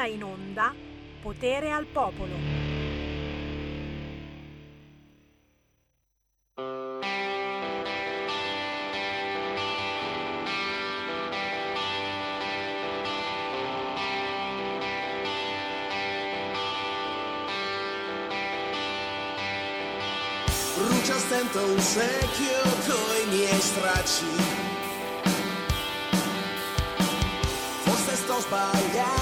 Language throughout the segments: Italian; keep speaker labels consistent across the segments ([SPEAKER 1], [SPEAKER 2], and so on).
[SPEAKER 1] ora in onda Potere al Popolo.
[SPEAKER 2] Brucia stento un secchio coi miei stracci Forse sto sbagliando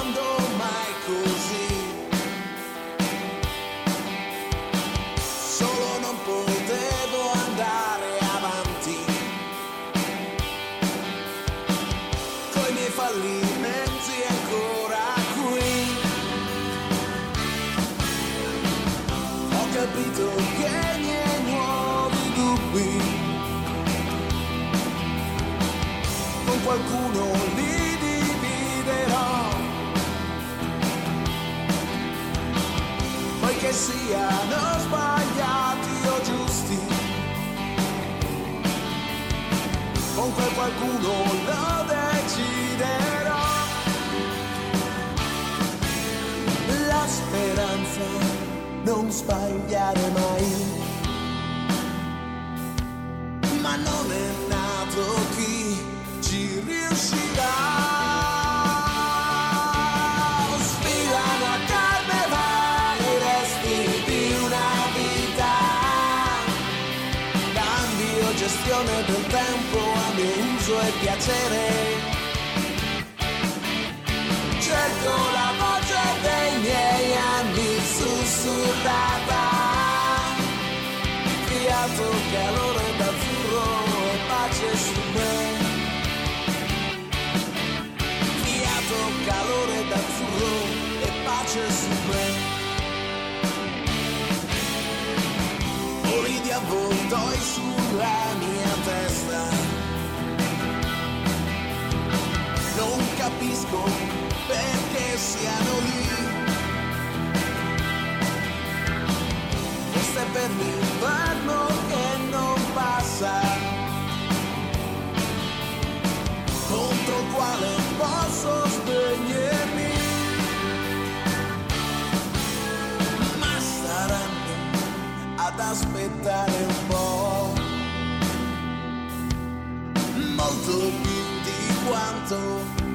[SPEAKER 2] siano sbagliati o giusti. Con quel qualcuno lo deciderò. La speranza non sbagliare mai. Ma non è nato Gestione del tempo a mio uso e piacere. Cerco la voce dei miei anni sussurrata Fiato, calore d'azzurro e pace su me. Fiato, calore d'azzurro e pace su me. Oli di avvoltoi sulla capisco perché siano lì. Forse per l'inverno che non passa. Contro il quale posso spegnermi Ma staranno ad aspettare un po' Molto più di quanto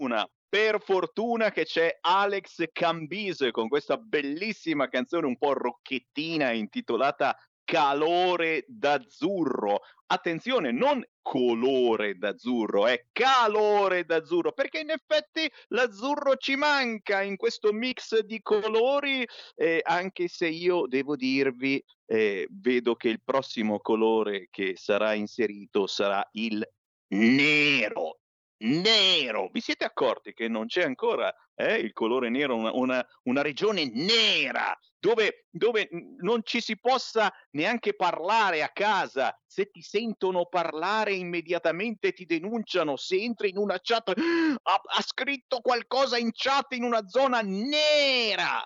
[SPEAKER 3] fortuna, per fortuna che c'è Alex Cambise con questa bellissima canzone un po' rocchettina intitolata Calore d'azzurro. Attenzione, non colore d'azzurro, è calore d'azzurro, perché in effetti l'azzurro ci manca in questo mix di colori, eh, anche se io devo dirvi, eh, vedo che il prossimo colore che sarà inserito sarà il nero nero. Vi siete accorti che non c'è ancora eh, il colore nero, una, una, una regione nera dove, dove non ci si possa neanche parlare a casa? Se ti sentono parlare immediatamente ti denunciano. Se entri in una chat, ha, ha scritto qualcosa in chat in una zona nera.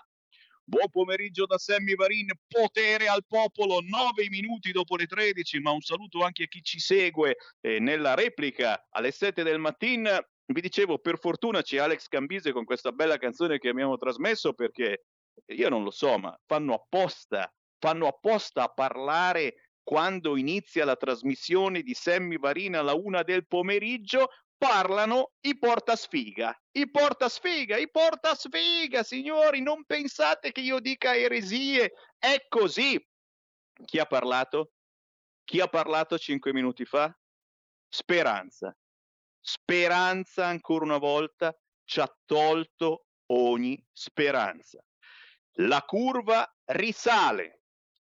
[SPEAKER 3] Buon pomeriggio da Sammy Varin, potere al popolo, 9 minuti dopo le 13, ma un saluto anche a chi ci segue eh, nella replica alle 7 del mattino vi dicevo, per fortuna c'è Alex Cambise con questa bella canzone che abbiamo trasmesso perché io non lo so, ma fanno apposta, fanno apposta a parlare quando inizia la trasmissione di Sammy Varina alla una del pomeriggio, parlano i portasfiga, i portasfiga, i portasfiga, signori, non pensate che io dica eresie, è così. Chi ha parlato? Chi ha parlato cinque minuti fa? Speranza. Speranza ancora una volta ci ha tolto ogni speranza. La curva risale,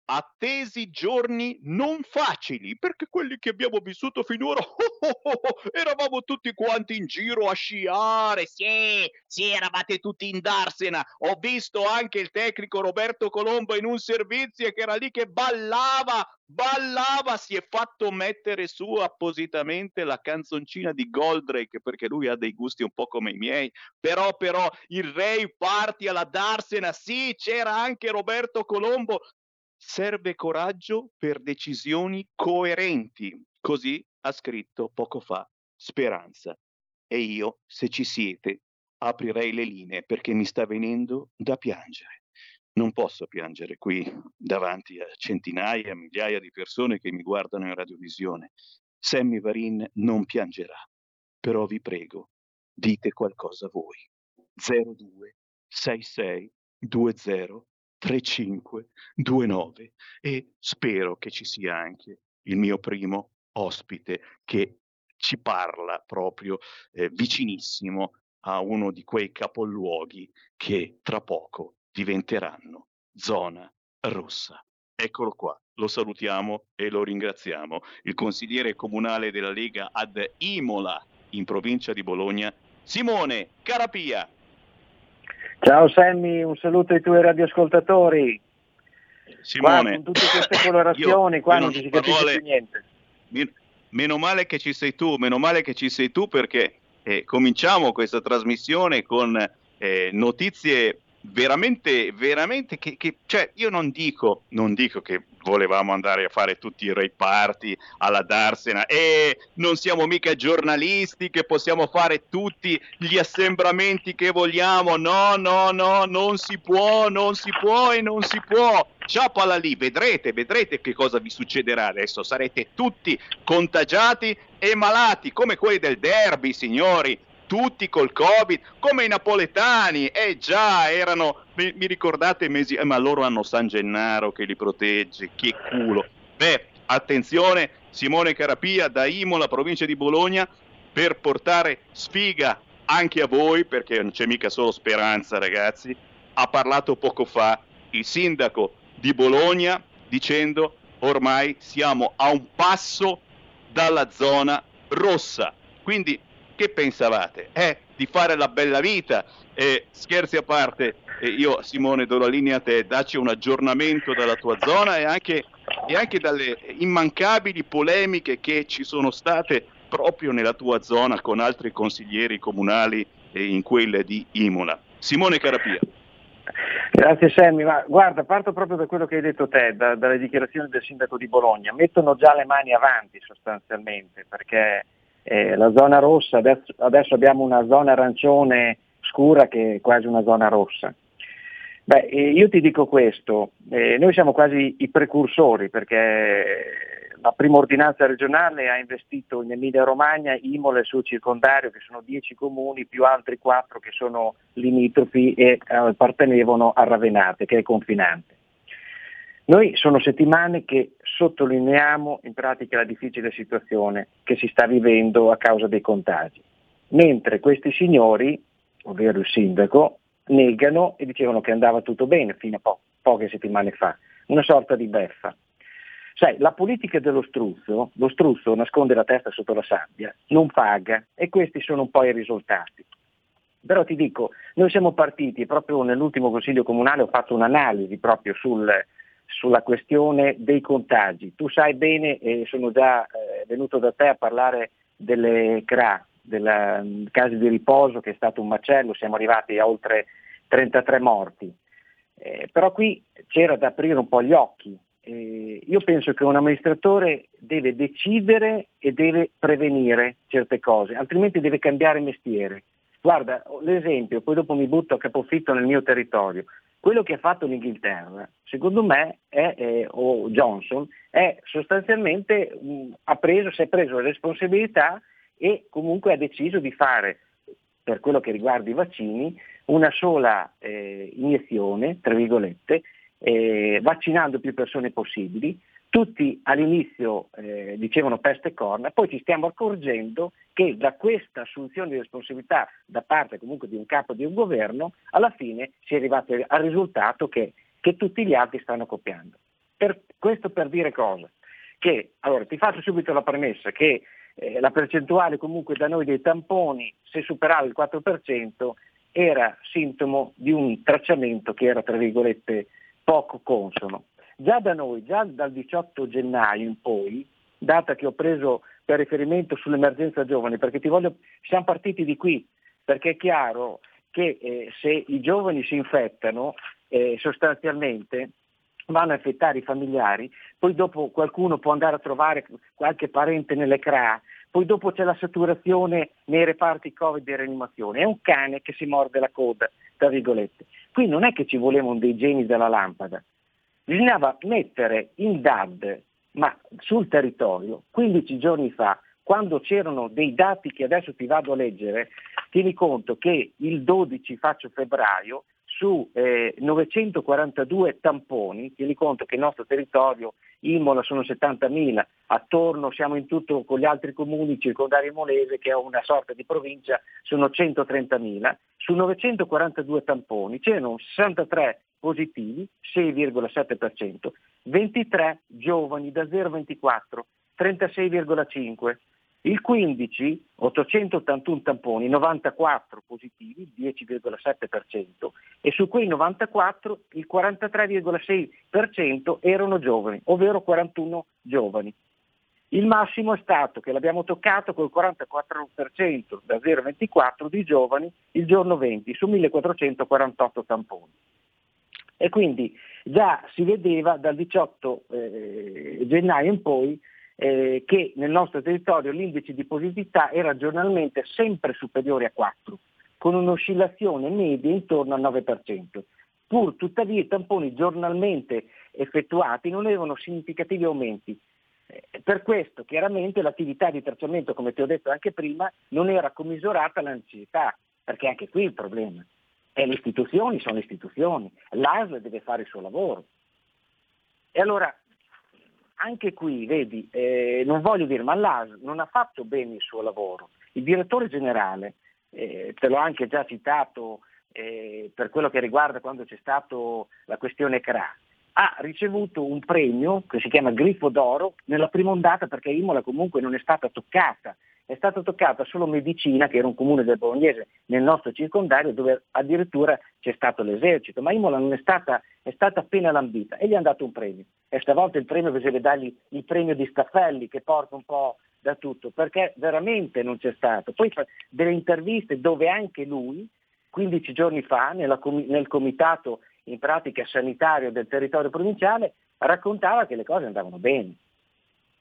[SPEAKER 3] attesi giorni non facili, perché quelli che abbiamo vissuto finora oh, oh, oh, oh, eravamo tutti quanti in giro a sciare, sì, sì, eravate tutti in Darsena. Ho visto anche il tecnico Roberto Colombo in un servizio che era lì che ballava, ballava, si è fatto mettere su appositamente la canzoncina di Goldrake perché lui ha dei gusti un po' come i miei, però però il Ray parti alla Darsena, sì, c'era anche Roberto Colombo, serve coraggio per decisioni coerenti. Così ha scritto poco fa Speranza. E io, se ci siete, aprirei le linee perché mi sta venendo da piangere. Non posso piangere qui davanti a centinaia, migliaia di persone che mi guardano in radiovisione. Sammy Varin non piangerà, però vi prego, dite qualcosa voi. 02 66 20 3529 e spero che ci sia anche il mio primo ospite che ci parla proprio eh, vicinissimo a uno di quei capoluoghi che tra poco diventeranno zona rossa. Eccolo qua, lo salutiamo e lo ringraziamo. Il consigliere comunale della Lega ad Imola, in provincia di Bologna, Simone Carapia.
[SPEAKER 4] Ciao Sammy, un saluto ai tuoi radioascoltatori.
[SPEAKER 3] Simone,
[SPEAKER 4] qua, con tutte queste colorazioni, io, qua io non, non si capisce parole, niente.
[SPEAKER 3] Meno male che ci sei tu, meno male che ci sei tu perché eh, cominciamo questa trasmissione con eh, notizie veramente, veramente che, che, cioè io non dico, non dico che volevamo andare a fare tutti i rave party alla Darsena e non siamo mica giornalisti che possiamo fare tutti gli assembramenti che vogliamo, no, no, no, non si può, non si può e non si può. Ciapala lì, vedrete, vedrete che cosa vi succederà adesso, sarete tutti contagiati e malati come quelli del derby, signori tutti col Covid, come i napoletani, eh già, erano, mi, mi ricordate mesi, eh, ma loro hanno San Gennaro che li protegge, che culo. Beh, attenzione, Simone Carapia da Imola, provincia di Bologna, per portare sfiga anche a voi, perché non c'è mica solo speranza ragazzi, ha parlato poco fa il sindaco di Bologna dicendo ormai siamo a un passo dalla zona rossa. Quindi che pensavate? Eh, di fare la bella vita? E scherzi a parte, eh, io Simone do la linea a te, dacci un aggiornamento dalla tua zona e anche, e anche dalle immancabili polemiche che ci sono state proprio nella tua zona con altri consiglieri comunali e in quelle di Imola. Simone Carapia.
[SPEAKER 4] Grazie Sammy, ma guarda, parto proprio da quello che hai detto te, da, dalle dichiarazioni del sindaco di Bologna. Mettono già le mani avanti sostanzialmente, perché eh, la zona rossa, adesso, adesso, abbiamo una zona arancione scura che è quasi una zona rossa. Beh, io ti dico questo, eh, noi siamo quasi i precursori perché la prima ordinanza regionale ha investito in Emilia Romagna, Imola e suo circondario che sono dieci comuni più altri quattro che sono limitrofi e eh, appartenevano a Ravenate che è confinante. Noi sono settimane che sottolineiamo in pratica la difficile situazione che si sta vivendo a causa dei contagi, mentre questi signori, ovvero il sindaco, negano e dicevano che andava tutto bene fino a po- poche settimane fa, una sorta di beffa. Sai, la politica dello struzzo, lo struzzo nasconde la testa sotto la sabbia, non paga e questi sono un po' i risultati. Però ti dico, noi siamo partiti proprio nell'ultimo consiglio comunale, ho fatto un'analisi proprio sul, sulla questione dei contagi. Tu sai bene, e sono già eh, venuto da te a parlare delle CRA, dei um, casi di riposo che è stato un macello, siamo arrivati a oltre 33 morti. Eh, però qui c'era da aprire un po' gli occhi eh, io penso che un amministratore deve decidere e deve prevenire certe cose, altrimenti deve cambiare mestiere. Guarda, l'esempio, poi dopo mi butto a capofitto nel mio territorio. Quello che ha fatto l'Inghilterra, secondo me, è, eh, o Johnson, è sostanzialmente mh, ha preso, si è preso le responsabilità e comunque ha deciso di fare, per quello che riguarda i vaccini, una sola eh, iniezione, tra virgolette, eh, vaccinando più persone possibili. Tutti all'inizio eh, dicevano peste e corna, poi ci stiamo accorgendo che da questa assunzione di responsabilità da parte comunque di un capo di un governo, alla fine si è arrivati al risultato che, che tutti gli altri stanno copiando. Per, questo per dire cosa? Che, allora, ti faccio subito la premessa che eh, la percentuale comunque da noi dei tamponi, se superava il 4%, era sintomo di un tracciamento che era, tra virgolette, poco consono. Già da noi, già dal 18 gennaio in poi, data che ho preso per riferimento sull'emergenza giovani, perché ti voglio, siamo partiti di qui, perché è chiaro che eh, se i giovani si infettano, eh, sostanzialmente vanno a infettare i familiari, poi dopo qualcuno può andare a trovare qualche parente nelle CRA, poi dopo c'è la saturazione nei reparti Covid di rianimazione, è un cane che si morde la coda, tra virgolette. Qui non è che ci volevano dei geni della lampada, bisognava mettere in DAD, ma sul territorio, 15 giorni fa, quando c'erano dei dati che adesso ti vado a leggere, tieni conto che il 12 faccio febbraio su eh, 942 tamponi, tieni conto che il nostro territorio, Imola sono 70.000, attorno siamo in tutto con gli altri comuni, circondari Molese che è una sorta di provincia, sono 130.000, su 942 tamponi c'erano 63 positivi, 6,7%, 23 giovani da 0 a 24, 36,5%, il 15, 881 tamponi, 94 positivi, 10,7%, e su quei 94 il 43,6% erano giovani, ovvero 41 giovani. Il massimo è stato che l'abbiamo toccato col 44% da 0,24 di giovani il giorno 20 su 1448 tamponi. E quindi già si vedeva dal 18 eh, gennaio in poi eh, che nel nostro territorio l'indice di positività era giornalmente sempre superiore a 4, con un'oscillazione media intorno al 9%. Pur tuttavia i tamponi giornalmente effettuati non avevano significativi aumenti. Eh, per questo chiaramente l'attività di tracciamento, come ti ho detto anche prima, non era commisurata alla necessità, perché anche qui il problema. E le istituzioni sono istituzioni, l'ASL deve fare il suo lavoro. E allora anche qui, vedi, eh, non voglio dire, ma l'AS non ha fatto bene il suo lavoro. Il direttore generale, eh, te l'ho anche già citato eh, per quello che riguarda quando c'è stata la questione CRA, ha ricevuto un premio che si chiama Grifo d'Oro nella prima ondata perché Imola comunque non è stata toccata è stata toccata solo Medicina, che era un comune del Bolognese nel nostro circondario, dove addirittura c'è stato l'esercito, ma Imola non è stata, è stata appena lambita e gli hanno dato un premio. E stavolta il premio bisogna dargli il premio di Staffelli che porta un po' da tutto, perché veramente non c'è stato. Poi fa delle interviste dove anche lui, 15 giorni fa, nella, nel comitato in pratica sanitario del territorio provinciale, raccontava che le cose andavano bene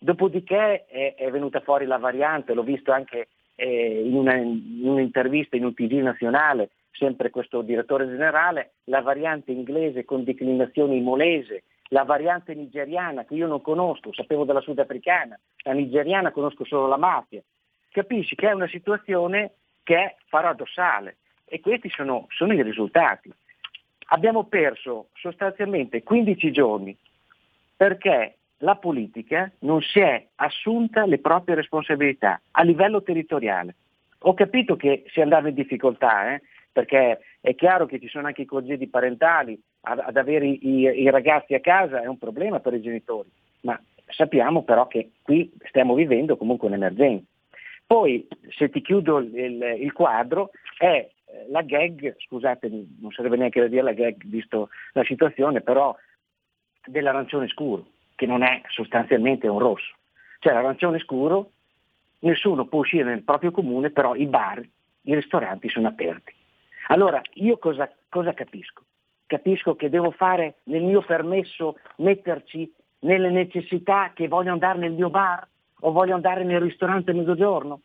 [SPEAKER 4] Dopodiché è, è, venuta fuori la variante, l'ho visto anche eh, in, una, in, un'intervista in un TG nazionale, sempre questo direttore generale, la variante inglese con declinazione imolese, la variante nigeriana che io non conosco, sapevo della sudafricana, la nigeriana conosco solo la mafia. Capisci che è una situazione che è paradossale e questi sono, sono i risultati. Abbiamo perso sostanzialmente 15 giorni perché la politica non si è assunta le proprie responsabilità a livello territoriale. Ho capito che si andava in difficoltà, eh, perché è chiaro che ci sono anche i congedi parentali, ad, ad avere i, i, ragazzi a casa è un problema per i genitori, ma sappiamo però che qui stiamo vivendo comunque un'emergenza. Poi, se ti chiudo il, il, quadro, è eh, la gag, scusatemi, non sarebbe neanche da dire la gag visto la situazione, però dell'arancione scuro che non è sostanzialmente un rosso. Cioè l'arancione scuro, nessuno può uscire nel proprio comune, però i bar, i ristoranti sono aperti. Allora io cosa, cosa capisco? Capisco che devo fare nel mio permesso metterci nelle necessità che voglio andare nel mio bar o voglio andare nel ristorante a mezzogiorno.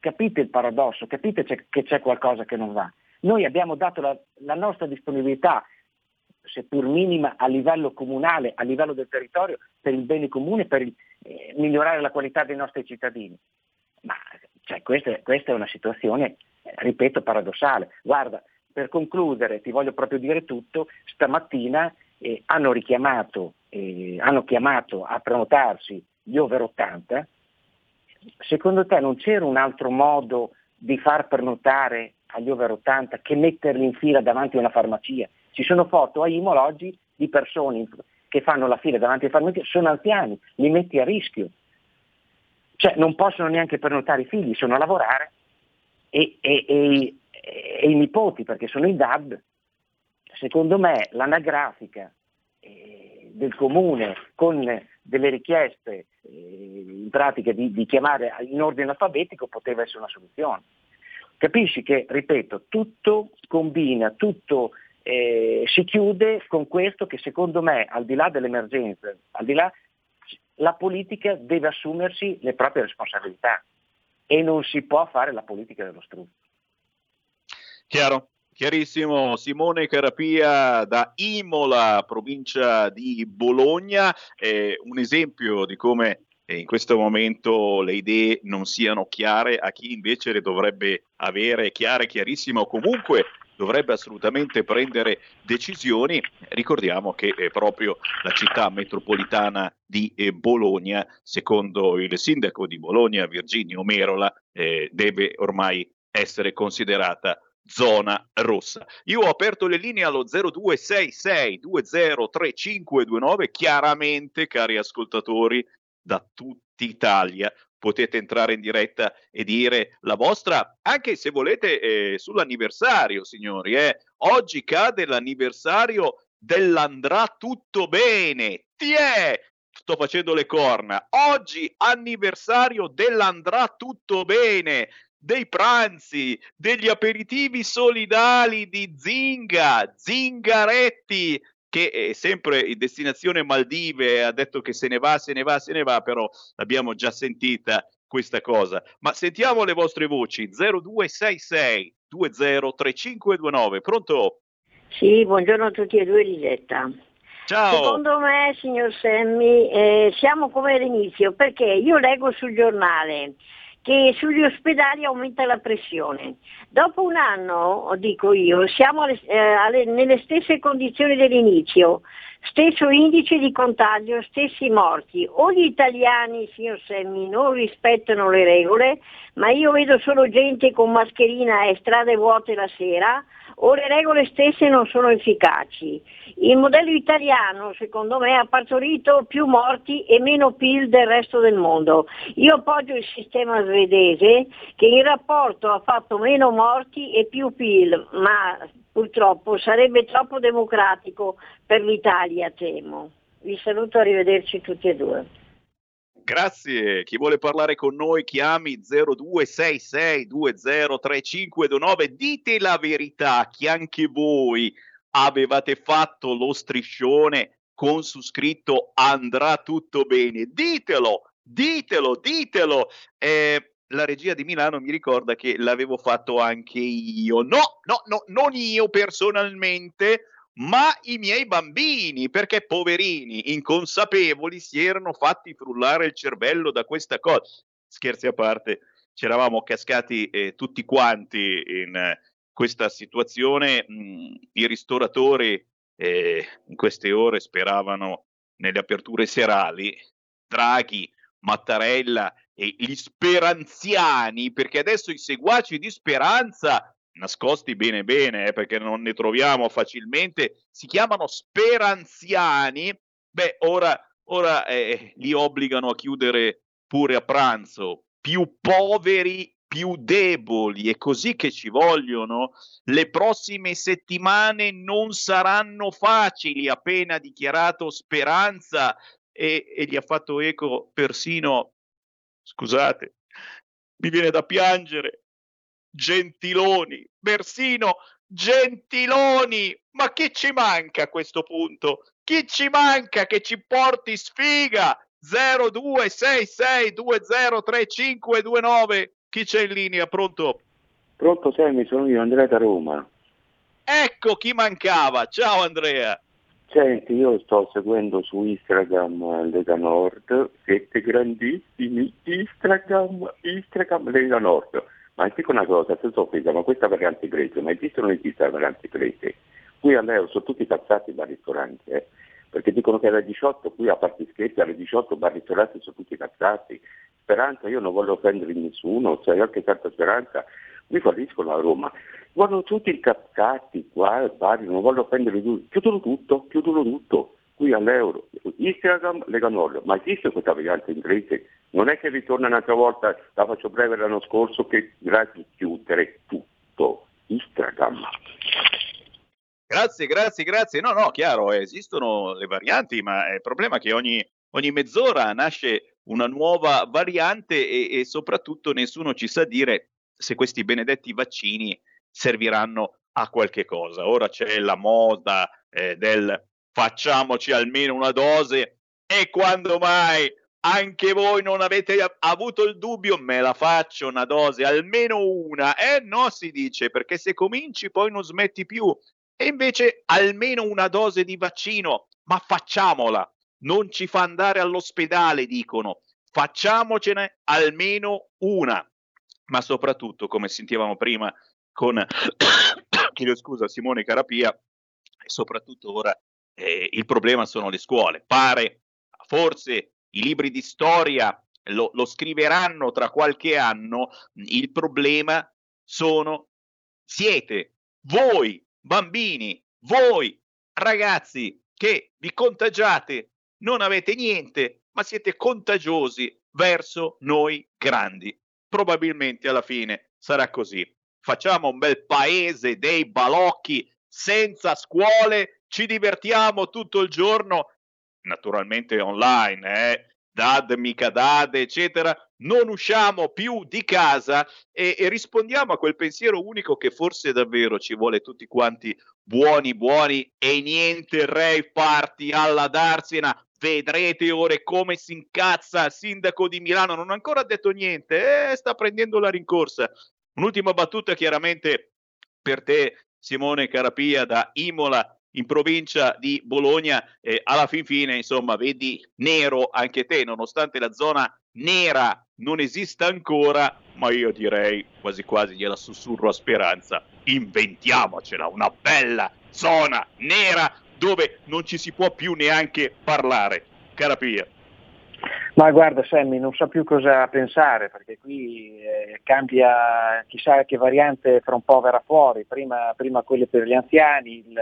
[SPEAKER 4] Capite il paradosso? Capite che c'è qualcosa che non va? Noi abbiamo dato la, la nostra disponibilità, seppur minima, a livello comunale, a livello del territorio, per il bene comune, per il, eh, migliorare la qualità dei nostri cittadini. Ma cioè, questa, questa, è una situazione, eh, ripeto, paradossale. Guarda, per concludere, ti voglio proprio dire tutto, stamattina eh, hanno richiamato, eh, hanno chiamato a prenotarsi gli over 80, secondo te non c'era un altro modo di far prenotare agli over 80 che metterli in fila davanti a una farmacia? Ci sono foto a Imola oggi di persone che fanno la fila davanti a farmacia, sono anziani, li metti a rischio. Cioè non possono neanche prenotare i figli, sono a lavorare e, e, e, e i nipoti perché sono i DAD. Secondo me l'anagrafica eh, del comune con delle richieste eh, in pratica di, di, chiamare in ordine alfabetico poteva essere una soluzione. Capisci che, ripeto, tutto combina, tutto eh, si chiude con questo che secondo me, al di là dell'emergenza, al di là, la politica deve assumersi le proprie responsabilità e non si può fare la politica dello struzzo.
[SPEAKER 3] Chiaro, Chiarissimo, Simone Carapia da Imola, provincia di Bologna, eh, un esempio di come in questo momento le idee non siano chiare a chi invece le dovrebbe avere chiare, chiarissime o comunque dovrebbe assolutamente prendere decisioni. Ricordiamo che eh, proprio la città metropolitana di eh, Bologna, secondo il sindaco di Bologna, Virginio Merola, eh, deve ormai essere considerata zona rossa. Io ho aperto le linee allo 0266203529, chiaramente cari ascoltatori da tutta Italia potete entrare in diretta e dire la vostra, anche se volete eh, sull'anniversario, signori. Eh. Oggi cade l'anniversario dell'andrà tutto bene. Ti è! Sto facendo le corna. Oggi anniversario dell'andrà tutto bene dei pranzi, degli aperitivi solidali di Zinga, Zingaretti, che è sempre in destinazione Maldive, ha detto che se ne va, se ne va, se ne va, però l'abbiamo già sentita questa cosa. Ma sentiamo le vostre voci, 0266 203529, pronto?
[SPEAKER 5] Sì, buongiorno a tutti e due, Lisetta.
[SPEAKER 3] Ciao.
[SPEAKER 5] Secondo me, signor Semmi, eh, siamo come all'inizio, perché io leggo sul giornale che sugli ospedali aumenta la pressione. Dopo un anno, dico io, siamo alle, eh, alle, nelle stesse condizioni dell'inizio, stesso indice di contagio, stessi morti. O gli italiani, signor Semmi, non rispettano le regole, ma io vedo solo gente con mascherina e strade vuote la sera, o le regole stesse non sono efficaci. Il modello italiano, secondo me, ha partorito più morti e meno PIL del resto del mondo. Io appoggio il sistema svedese che in rapporto ha fatto meno morti e più PIL, ma purtroppo sarebbe troppo democratico per l'Italia, temo. Vi saluto, arrivederci tutti e due.
[SPEAKER 3] Grazie, chi vuole parlare con noi chiami 0266203529, dite la verità che anche voi avevate fatto lo striscione con su scritto andrà tutto bene, ditelo, ditelo, ditelo. Eh, la regia di Milano mi ricorda che l'avevo fatto anche io. No, no, no, non io personalmente, ma i miei bambini, perché poverini, inconsapevoli, si erano fatti frullare il cervello da questa cosa. Scherzi a parte, ci eravamo cascati eh, tutti quanti in eh, questa situazione. Mm, I ristoratori eh, in queste ore speravano nelle aperture serali. Draghi, Mattarella e gli speranziani, perché adesso i seguaci di Speranza nascosti bene bene, eh, perché non ne troviamo facilmente, si chiamano speranziani, beh, ora, ora eh, li obbligano a chiudere pure a pranzo, più poveri, più deboli, è così che ci vogliono. Le prossime settimane non saranno facili, appena dichiarato Speranza e, e gli ha fatto eco persino, scusate, mi viene da piangere, Gentiloni, persino Gentiloni, ma che ci manca a questo punto? Chi ci manca che ci porti sfiga? 0266203529. Chi c'è in linea? Pronto?
[SPEAKER 6] Pronto Sammy, sono io, Andrea da Roma.
[SPEAKER 3] Ecco chi mancava. Ciao Andrea.
[SPEAKER 6] Senti, io sto seguendo su Instagram Lega Nord, siete grandissimi, Instagram, Instagram Lega Nord. Ma dico una cosa, senza offesa, ma questa variante inglese, ma esiste o non esiste la variante inglese? Qui all'euro sono tutti tazzati da ristoranti, eh? perché dicono che alle 18, qui a parte scherzi, alle 18 bar ristoranti sono tutti tazzati. Speranza, io non voglio offendere nessuno, c'è anche tanta speranza, mi falliscono a Roma. Guardano tutti incazzati qua, vari, non voglio offendere tutti, chiudono tutto, chiudono tutto, qui all'euro. Instagram, Lega Nord, ma esiste questa variante inglese? Non è che ritorna un'altra volta, la faccio breve l'anno scorso, che grazie chiudere tutto. Instagram.
[SPEAKER 3] Grazie, grazie, grazie. No, no, chiaro, esistono le varianti, ma il problema è che ogni, ogni mezz'ora nasce una nuova variante e, e soprattutto nessuno ci sa dire se questi benedetti vaccini serviranno a qualche cosa. Ora c'è la moda eh, del facciamoci almeno una dose e quando mai anche voi non avete avuto il dubbio, me la faccio una dose, almeno una. Eh no, si dice, perché se cominci poi non smetti più. E invece almeno una dose di vaccino, ma facciamola. Non ci fa andare all'ospedale, dicono. Facciamocene almeno una. Ma soprattutto, come sentivamo prima con chiedo scusa, Simone Carapia, e soprattutto ora eh, il problema sono le scuole. Pare, forse i libri di storia lo, lo scriveranno tra qualche anno, il problema sono siete voi bambini, voi ragazzi che vi contagiate, non avete niente, ma siete contagiosi verso noi grandi. Probabilmente alla fine sarà così. Facciamo un bel paese dei balocchi senza scuole, ci divertiamo tutto il giorno, naturalmente online, eh? dad, mica dad, eccetera, non usciamo più di casa e, e, rispondiamo a quel pensiero unico che forse davvero ci vuole tutti quanti buoni, buoni e niente rave party alla Darsena. Vedrete ora come si incazza il sindaco di Milano, non ha ancora detto niente, eh, sta prendendo la rincorsa. Un'ultima battuta chiaramente per te, Simone Carapia da Imola in provincia di Bologna, eh, alla fin fine, insomma, vedi nero anche te, nonostante la zona nera non esista ancora, ma io direi quasi quasi gliela sussurro a speranza, inventiamocela una bella zona nera dove non ci si può più neanche parlare. Carapia.
[SPEAKER 4] Ma guarda Sammy, non so più cosa pensare perché qui eh, cambia chissà che variante fra un po' verrà fuori, prima, prima quelle per gli anziani, il,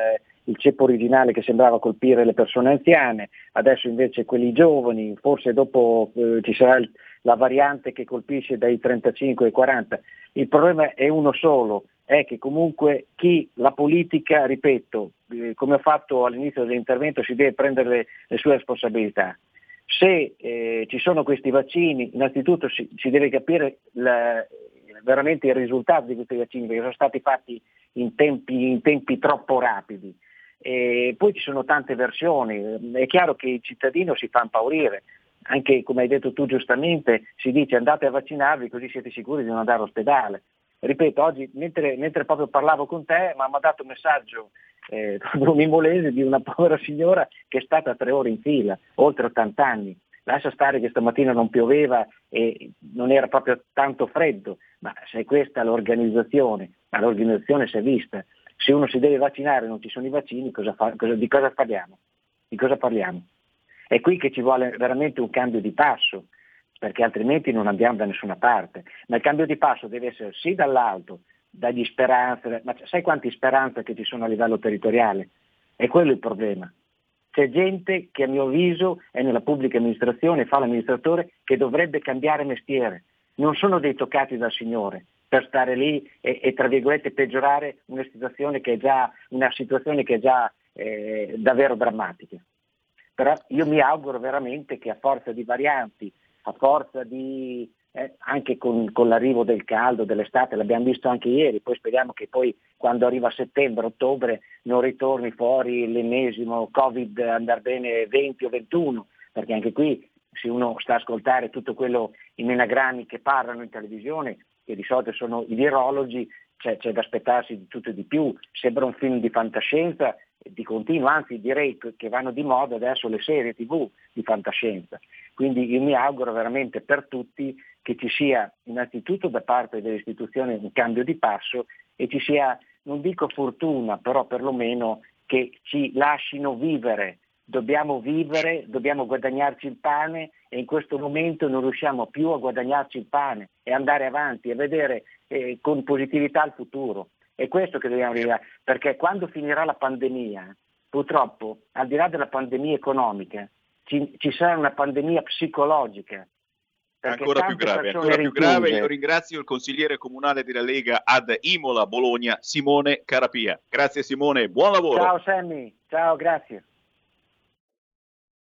[SPEAKER 4] il ceppo originale che sembrava colpire le persone anziane, adesso invece quelli giovani, forse dopo eh, ci sarà il, la variante che colpisce dai 35 ai 40. Il problema è uno solo, è che comunque chi la politica, ripeto, eh, come ho fatto all'inizio dell'intervento, si deve prendere le, le sue responsabilità. Se eh, ci sono questi vaccini, innanzitutto si, si deve capire la, veramente il risultato di questi vaccini, perché sono stati fatti in tempi, in tempi troppo rapidi. E poi ci sono tante versioni, è chiaro che il cittadino si fa impaurire, anche come hai detto tu giustamente, si dice andate a vaccinarvi così siete sicuri di non andare all'ospedale. Ripeto, oggi mentre, mentre proprio parlavo con te mi ha mandato un messaggio eh, un imolese di una povera signora che è stata tre ore in fila, oltre 80 anni. Lascia stare che stamattina non pioveva e non era proprio tanto freddo, ma se questa è l'organizzazione, ma l'organizzazione si è vista, se uno si deve vaccinare e non ci sono i vaccini, cosa fa, cosa, di cosa parliamo? Di cosa parliamo? È qui che ci vuole veramente un cambio di passo, perché altrimenti non andiamo da nessuna parte. Ma il cambio di passo deve essere sì dall'alto, dagli speranze, ma sai quanti speranze che ci sono a livello territoriale? È quello il problema. C'è gente che a mio avviso è nella pubblica amministrazione, fa l'amministratore, che dovrebbe cambiare mestiere. Non sono dei toccati dal Signore, per stare lì e, e, tra virgolette peggiorare una situazione che è già, che è già eh, davvero drammatica. Però io mi auguro veramente che a forza di varianti, a forza di, eh, anche con, con, l'arrivo del caldo, dell'estate, l'abbiamo visto anche ieri, poi speriamo che poi quando arriva settembre, ottobre non ritorni fuori l'ennesimo Covid andare bene 20 o 21, perché anche qui se uno sta a ascoltare tutto quello, i menagrammi che parlano in televisione, che di solito sono i virologi, c'è, c'è da aspettarsi di tutto e di più, sembra un film di fantascienza di continuo, anzi direi che vanno di moda adesso le serie tv di fantascienza. Quindi io mi auguro veramente per tutti che ci sia innanzitutto da parte delle istituzioni un cambio di passo e ci sia, non dico fortuna, però perlomeno che ci lasciano vivere. Dobbiamo vivere, dobbiamo guadagnarci il pane e in questo momento non riusciamo più a guadagnarci il pane e andare avanti e vedere eh, con positività il futuro. È questo che dobbiamo arrivare, perché quando finirà la pandemia, purtroppo, al di là della pandemia economica, ci, ci sarà una pandemia psicologica.
[SPEAKER 7] Ancora più grave, ancora più grave. Io ringrazio il consigliere comunale della Lega ad Imola, Bologna, Simone Carapia. Grazie Simone, buon lavoro.
[SPEAKER 4] Ciao Sammy, ciao, grazie.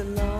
[SPEAKER 8] the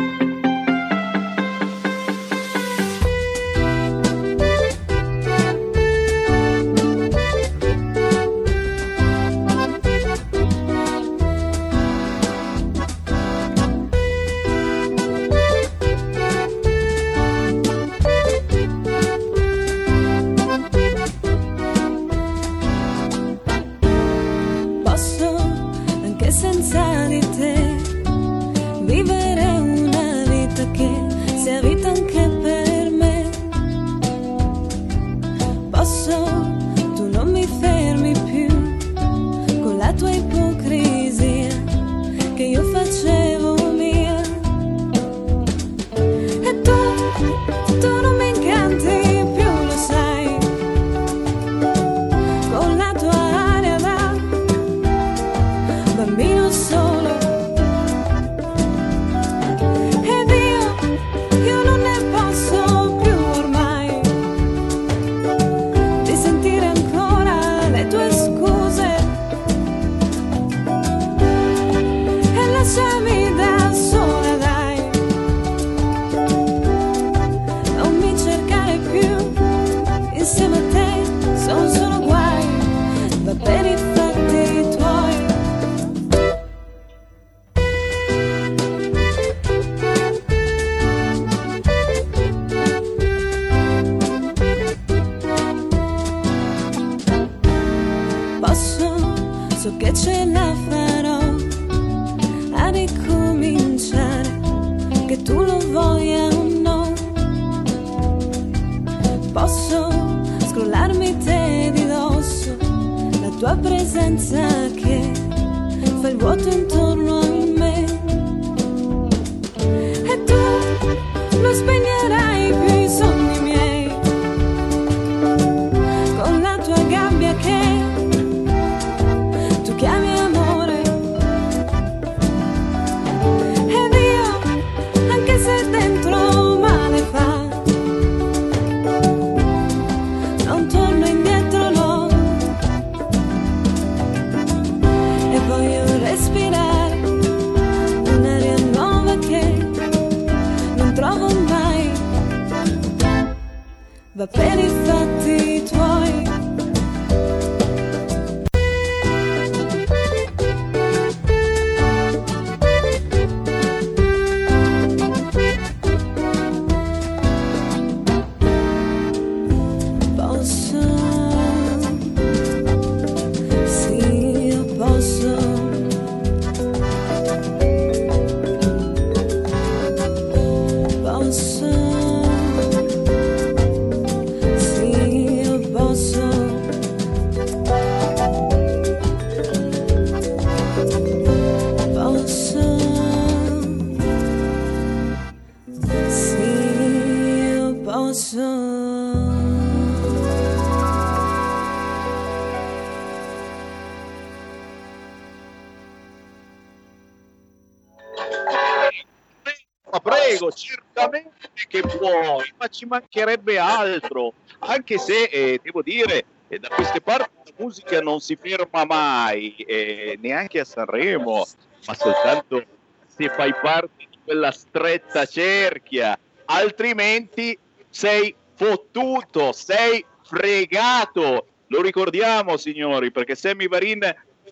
[SPEAKER 3] Ma prego, certamente che puoi, ma ci mancherebbe altro. Anche se, eh, devo dire, eh, da queste parti la musica non si ferma mai, eh, neanche a Sanremo, ma soltanto se fai parte di quella stretta cerchia. Altrimenti sei fottuto, sei fregato. Lo ricordiamo, signori, perché Sammy Varin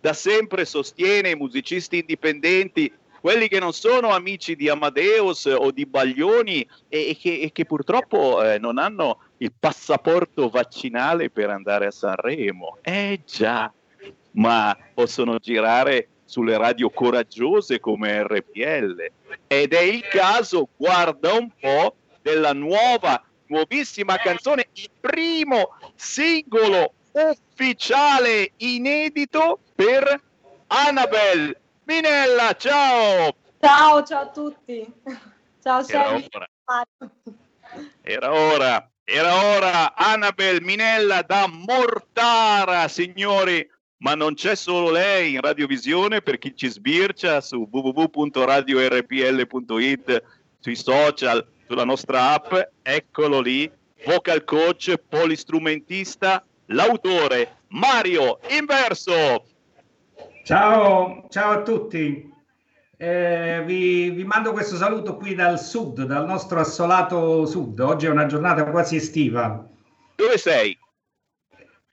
[SPEAKER 3] da sempre sostiene i musicisti indipendenti quelli che non sono amici di Amadeus o di Baglioni e, e che, e che purtroppo eh, non hanno il passaporto vaccinale per andare a Sanremo. Eh già, ma possono girare sulle radio coraggiose come RPL. Ed è il caso, guarda un po', della nuova, nuovissima canzone, il primo singolo ufficiale inedito per Annabelle Minella, ciao!
[SPEAKER 9] Ciao, ciao a tutti. Ciao
[SPEAKER 3] ora. Era ora, era ora, Annabel Minella da Mortara, signori. Ma non c'è solo lei in radiovisione per chi ci sbircia su www.radiorpl.it, sui social, sulla nostra app, eccolo lì, vocal coach, polistrumentista, l'autore Mario Inverso.
[SPEAKER 9] Ciao, ciao a tutti. Eh, vi, vi, mando questo saluto qui dal sud, dal nostro assolato sud. Oggi è una giornata quasi estiva.
[SPEAKER 3] Dove sei?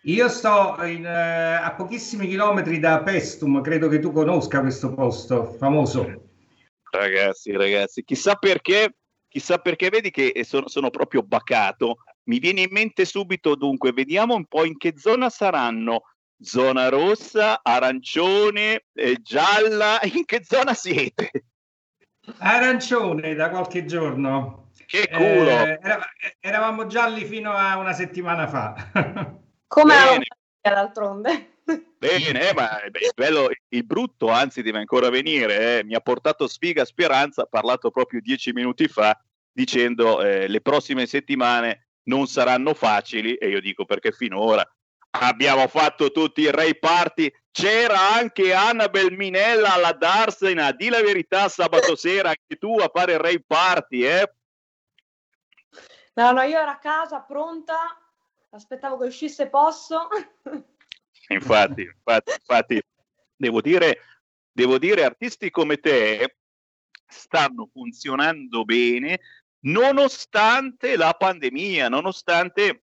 [SPEAKER 9] Io sto in, eh, a pochissimi chilometri da Pestum, credo che tu conosca questo posto famoso.
[SPEAKER 3] Ragazzi, ragazzi, chissà perché, chissà perché vedi che sono, sono proprio bacato. Mi viene in mente subito, dunque, vediamo un po' in che zona saranno. Zona rossa, arancione, eh, gialla, in che zona siete?
[SPEAKER 9] Arancione da qualche giorno.
[SPEAKER 3] Che culo!
[SPEAKER 9] Eh, eravamo gialli fino a una settimana fa.
[SPEAKER 10] Come d'altronde.
[SPEAKER 3] Bene, ma beh, il, bello, il brutto anzi deve ancora venire. Eh. Mi ha portato sfiga speranza, ha parlato proprio dieci minuti fa dicendo eh, le prossime settimane non saranno facili e io dico perché finora abbiamo fatto tutti i Ray Party, c'era anche Annabel Minella alla Darsena, di la verità sabato sera anche tu a fare il Ray Party, eh?
[SPEAKER 10] No, no, io ero a casa pronta aspettavo che uscisse Posso.
[SPEAKER 3] infatti, infatti, infatti, devo dire, devo dire, artisti come te stanno funzionando bene nonostante la pandemia, nonostante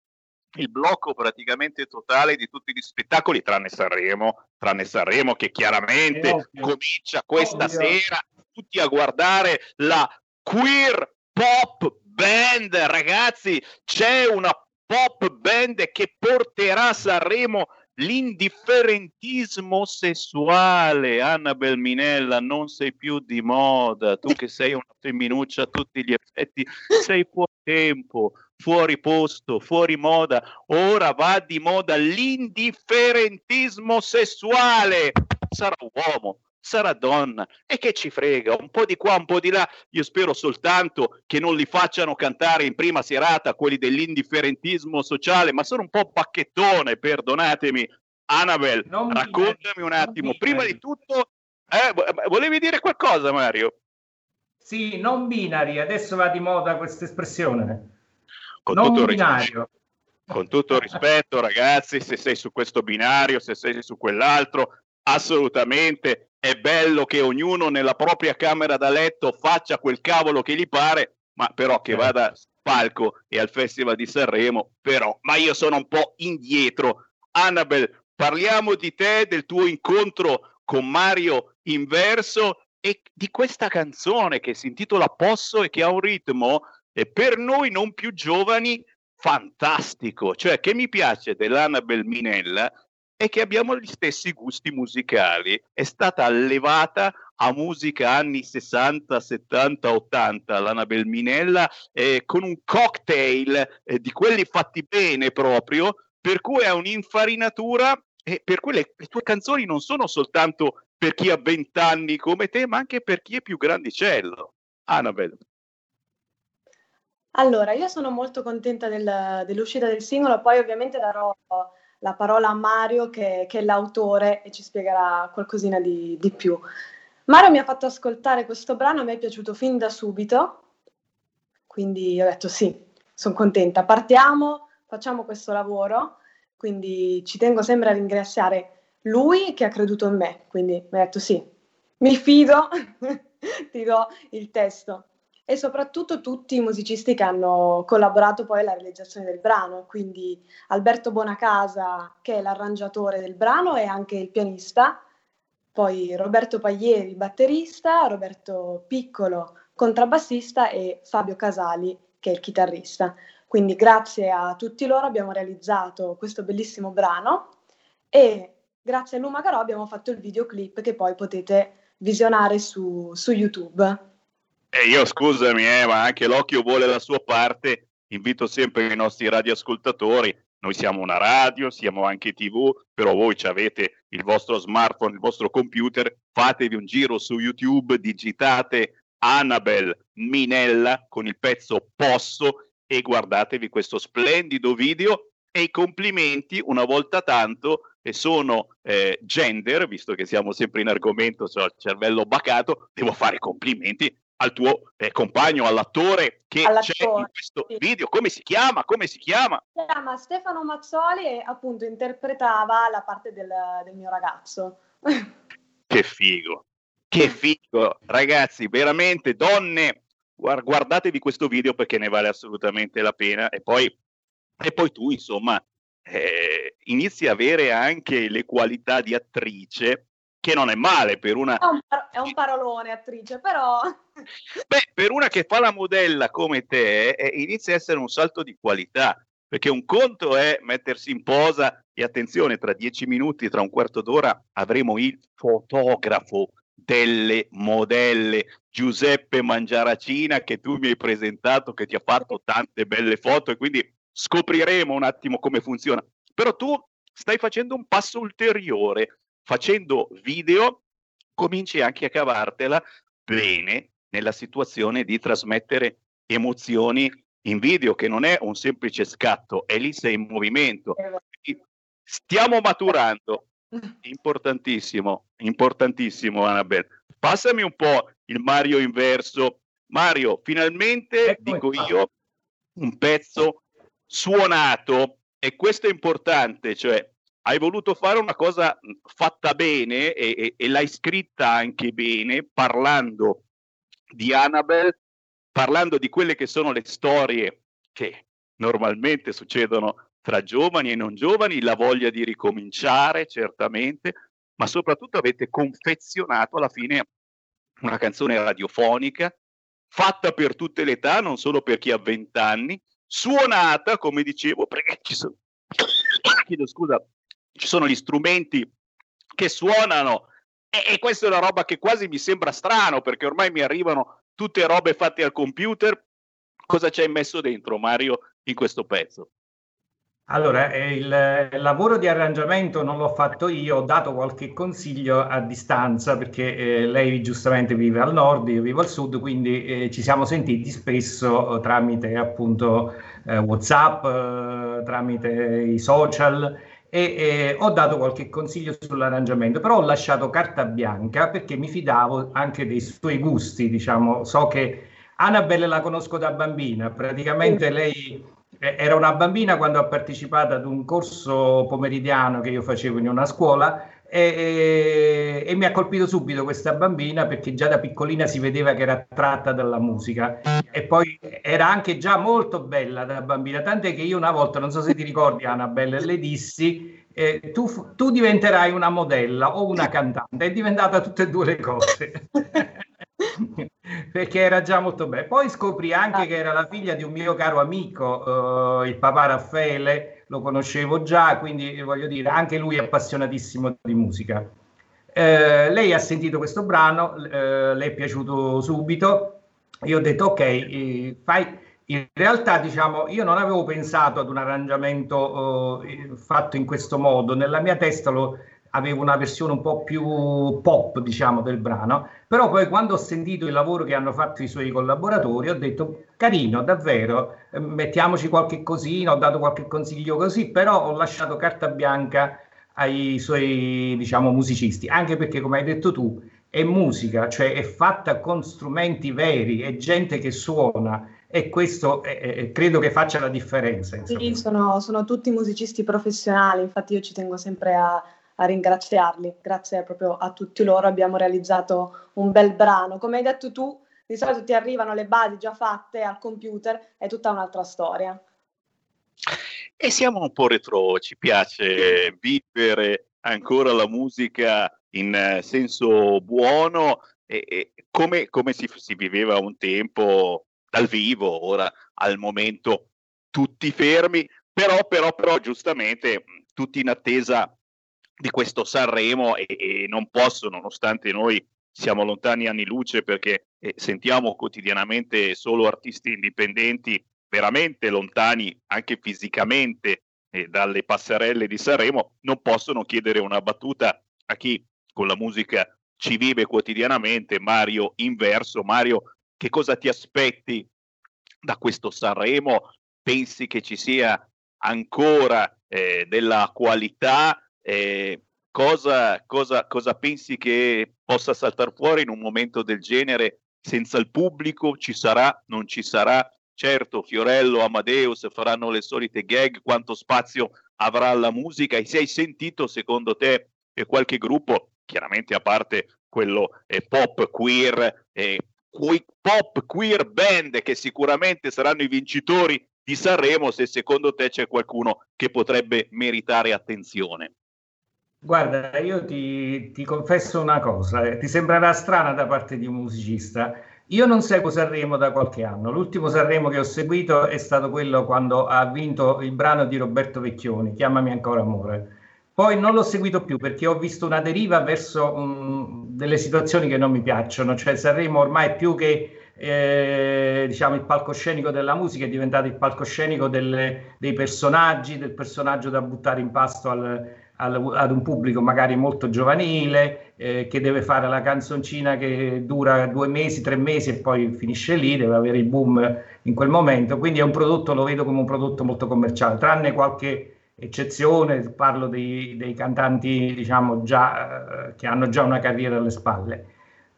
[SPEAKER 3] il blocco praticamente totale di tutti gli spettacoli, tranne Sanremo, tranne Sanremo che chiaramente comincia questa Ovvio. sera tutti a guardare la queer pop band, ragazzi, c'è una pop band che porterà a Sanremo l'indifferentismo sessuale. Annabel Minella, non sei più di moda, tu che sei una femminuccia a tutti gli effetti, sei fuori tempo, fuori posto, fuori moda. Ora va di moda l'indifferentismo sessuale. Sarà uomo, sarà donna e che ci frega, un po' di qua, un po' di là. Io spero soltanto che non li facciano cantare in prima serata quelli dell'indifferentismo sociale, ma sono un po' pacchettone, perdonatemi. Annabel, non raccontami un attimo. Prima di tutto, eh, volevi dire qualcosa, Mario?
[SPEAKER 9] Sì, non binari, adesso va di moda questa espressione.
[SPEAKER 3] Con non tutto binario. Rispetto, con tutto il rispetto, ragazzi, se sei su questo binario, se sei su quell'altro, assolutamente è bello che ognuno nella propria camera da letto faccia quel cavolo che gli pare, ma però che vada al palco e al Festival di Sanremo, però, ma io sono un po' indietro. Annabel, parliamo di te, del tuo incontro con Mario Inverso e di questa canzone che si intitola Posso e che ha un ritmo e per noi non più giovani fantastico, cioè che mi piace dell'Annabel Minella è che abbiamo gli stessi gusti musicali. È stata allevata a musica anni 60, 70, 80, l'Anabel Minella, eh, con un cocktail eh, di quelli fatti bene proprio, per cui è un'infarinatura e per cui le, le tue canzoni non sono soltanto per chi ha vent'anni come te, ma anche per chi è più grandicello. Annabel.
[SPEAKER 10] Allora, io sono molto contenta del, dell'uscita del singolo, poi ovviamente darò la parola a Mario che, che, è l'autore e ci spiegherà qualcosina di, di più. Mario mi ha fatto ascoltare questo brano, mi è piaciuto fin da subito, quindi ho detto sì, sono contenta, partiamo, facciamo questo lavoro, quindi ci tengo sempre a ringraziare lui che ha creduto in me, quindi mi ha detto sì, mi fido, ti do il testo e soprattutto tutti i musicisti che hanno collaborato poi alla realizzazione del brano, quindi Alberto Bonacasa che è l'arrangiatore del brano e anche il pianista, poi Roberto Paglieri, batterista, Roberto Piccolo, contrabbassista e Fabio Casali che è il chitarrista. Quindi grazie a tutti loro abbiamo realizzato questo bellissimo brano e grazie a Luma Garò abbiamo fatto il videoclip che poi potete visionare su, su YouTube.
[SPEAKER 3] E io scusami, eh, ma anche l'occhio vuole la sua parte. Invito sempre i nostri radioascoltatori. Noi siamo una radio, siamo anche TV, però voi avete il vostro smartphone, il vostro computer, fatevi un giro su YouTube, digitate Annabel Minella con il pezzo Posso e guardatevi questo splendido video e i complimenti una volta tanto sono eh, gender, visto che siamo sempre in argomento, cioè il cervello bacato, devo fare complimenti al tuo eh, compagno, all'attore che all'attore, c'è in questo sì. video. Come si chiama? Come si chiama?
[SPEAKER 10] Si chiama Stefano Mazzoli e appunto interpretava la parte del, del mio ragazzo.
[SPEAKER 3] che figo, che figo. Ragazzi, veramente donne, guardatevi questo video perché ne vale assolutamente la pena e poi, e poi tu insomma eh, inizi a avere anche le qualità di attrice che non è male per una...
[SPEAKER 10] È un, par- è un parolone attrice, però...
[SPEAKER 3] Beh, per una che fa la modella come te, eh, inizia a essere un salto di qualità, perché un conto è mettersi in posa e attenzione, tra dieci minuti, tra un quarto d'ora avremo il fotografo delle modelle Giuseppe Mangiaracina che tu mi hai presentato, che ti ha fatto tante belle foto e quindi scopriremo un attimo come funziona. Però tu stai facendo un passo ulteriore, facendo video, cominci anche a cavartela bene nella situazione di trasmettere emozioni in video, che non è un semplice scatto, è lì sei in movimento. Stiamo maturando, importantissimo, importantissimo Annabelle. Passami un po' il Mario inverso. Mario, finalmente, dico io, un pezzo suonato e questo è importante, cioè hai voluto fare una cosa fatta bene e, e, e l'hai scritta anche bene parlando di Annabelle, parlando di quelle che sono le storie che normalmente succedono tra giovani e non giovani, la voglia di ricominciare certamente, ma soprattutto avete confezionato alla fine una canzone radiofonica fatta per tutte le età, non solo per chi ha 20 anni, suonata, come dicevo, perché ci sono, chiedo scusa, ci sono gli strumenti che suonano e, e questa è una roba che quasi mi sembra strano perché ormai mi arrivano tutte robe fatte al computer. Cosa ci hai messo dentro, Mario, in questo pezzo?
[SPEAKER 9] Allora, eh, il, lavoro di arrangiamento non l'ho fatto io, ho dato qualche consiglio a distanza perché eh, lei giustamente vive al nord, io vivo al sud, quindi eh, ci siamo sentiti spesso eh, tramite appunto eh, WhatsApp, eh, tramite i social e ho dato qualche consiglio sull'arrangiamento, però ho lasciato carta bianca perché mi fidavo anche dei suoi gusti, diciamo, so che Annabelle la conosco da bambina, praticamente lei era una bambina quando ha partecipato ad un corso pomeridiano che io facevo in una scuola e, e, mi ha colpito subito questa bambina perché già da piccolina si vedeva che era attratta dalla musica e poi era anche già molto bella da bambina, tant'è che io una volta, non so se ti ricordi Annabelle, le dissi eh, tu, tu diventerai una modella o una cantante, è diventata tutte e due le cose. perché era già molto bella. Poi scoprì anche che era la figlia di un mio caro amico, eh, il papà Raffaele, lo conoscevo già, quindi voglio dire, anche lui è appassionatissimo di musica. Eh, lei ha sentito questo brano, eh, le è piaciuto subito. Io ho detto, ok, eh, fai. In realtà, diciamo, io non avevo pensato ad un arrangiamento eh, fatto in questo modo. Nella mia testa lo, avevo una versione un po' più pop, diciamo, del brano, però poi quando ho sentito il lavoro che hanno fatto i suoi collaboratori ho detto carino, davvero, eh, mettiamoci qualche cosina, ho dato qualche consiglio così, però ho lasciato carta bianca ai suoi, diciamo, musicisti, anche perché come hai detto tu, è musica, cioè è fatta con strumenti veri, è gente che suona e questo è, credo che faccia la differenza.
[SPEAKER 10] Sì, sono, sono tutti musicisti professionali, infatti io ci tengo sempre a a ringraziarli. Grazie proprio a tutti loro abbiamo realizzato un bel brano. Come hai detto tu, di solito ti arrivano le basi già fatte al computer, è tutta un'altra storia.
[SPEAKER 3] E siamo un po' retro, ci piace vivere ancora la musica in eh, senso buono, e, e come, come si, si viveva un tempo dal vivo, ora al momento tutti fermi, però, però, però giustamente tutti in attesa di questo Sanremo e, e, non posso, nonostante noi siamo lontani anni luce perché eh, sentiamo quotidianamente solo artisti indipendenti veramente lontani anche fisicamente eh, dalle passerelle di Sanremo, non possono chiedere una battuta a chi con la musica ci vive quotidianamente. Mario Inverso, Mario, che cosa ti aspetti da questo Sanremo, pensi che ci sia ancora eh, della qualità? Eh, cosa, cosa, cosa pensi che possa saltare fuori in un momento del genere senza il pubblico? Ci sarà, non ci sarà? Certo, Fiorello, Amadeus faranno le solite gag, quanto spazio avrà la musica e se hai sentito secondo te qualche gruppo, chiaramente a parte quello eh, pop queer, eh, pop queer band che sicuramente saranno i vincitori di Sanremo, se secondo te c'è qualcuno che potrebbe meritare attenzione.
[SPEAKER 9] Guarda, io ti, ti confesso una cosa, eh, ti sembrerà strana da parte di un musicista, io non seguo Sanremo da qualche anno. L'ultimo Sanremo che ho seguito è stato quello quando ha vinto il brano di Roberto Vecchioni, Chiamami ancora amore. Poi non l'ho seguito più perché ho visto una deriva verso um, delle situazioni che non mi piacciono. Cioè Sanremo ormai più che eh, diciamo il palcoscenico della musica è diventato il palcoscenico delle, dei personaggi, del personaggio da buttare in pasto al, al, ad un pubblico magari molto giovanile, eh, che deve fare la canzoncina che dura due mesi, tre mesi e poi finisce lì, deve avere il boom in quel momento. Quindi è un prodotto, lo vedo come un prodotto molto commerciale, tranne qualche eccezione, parlo dei, dei cantanti diciamo già, eh, che hanno già una carriera alle spalle.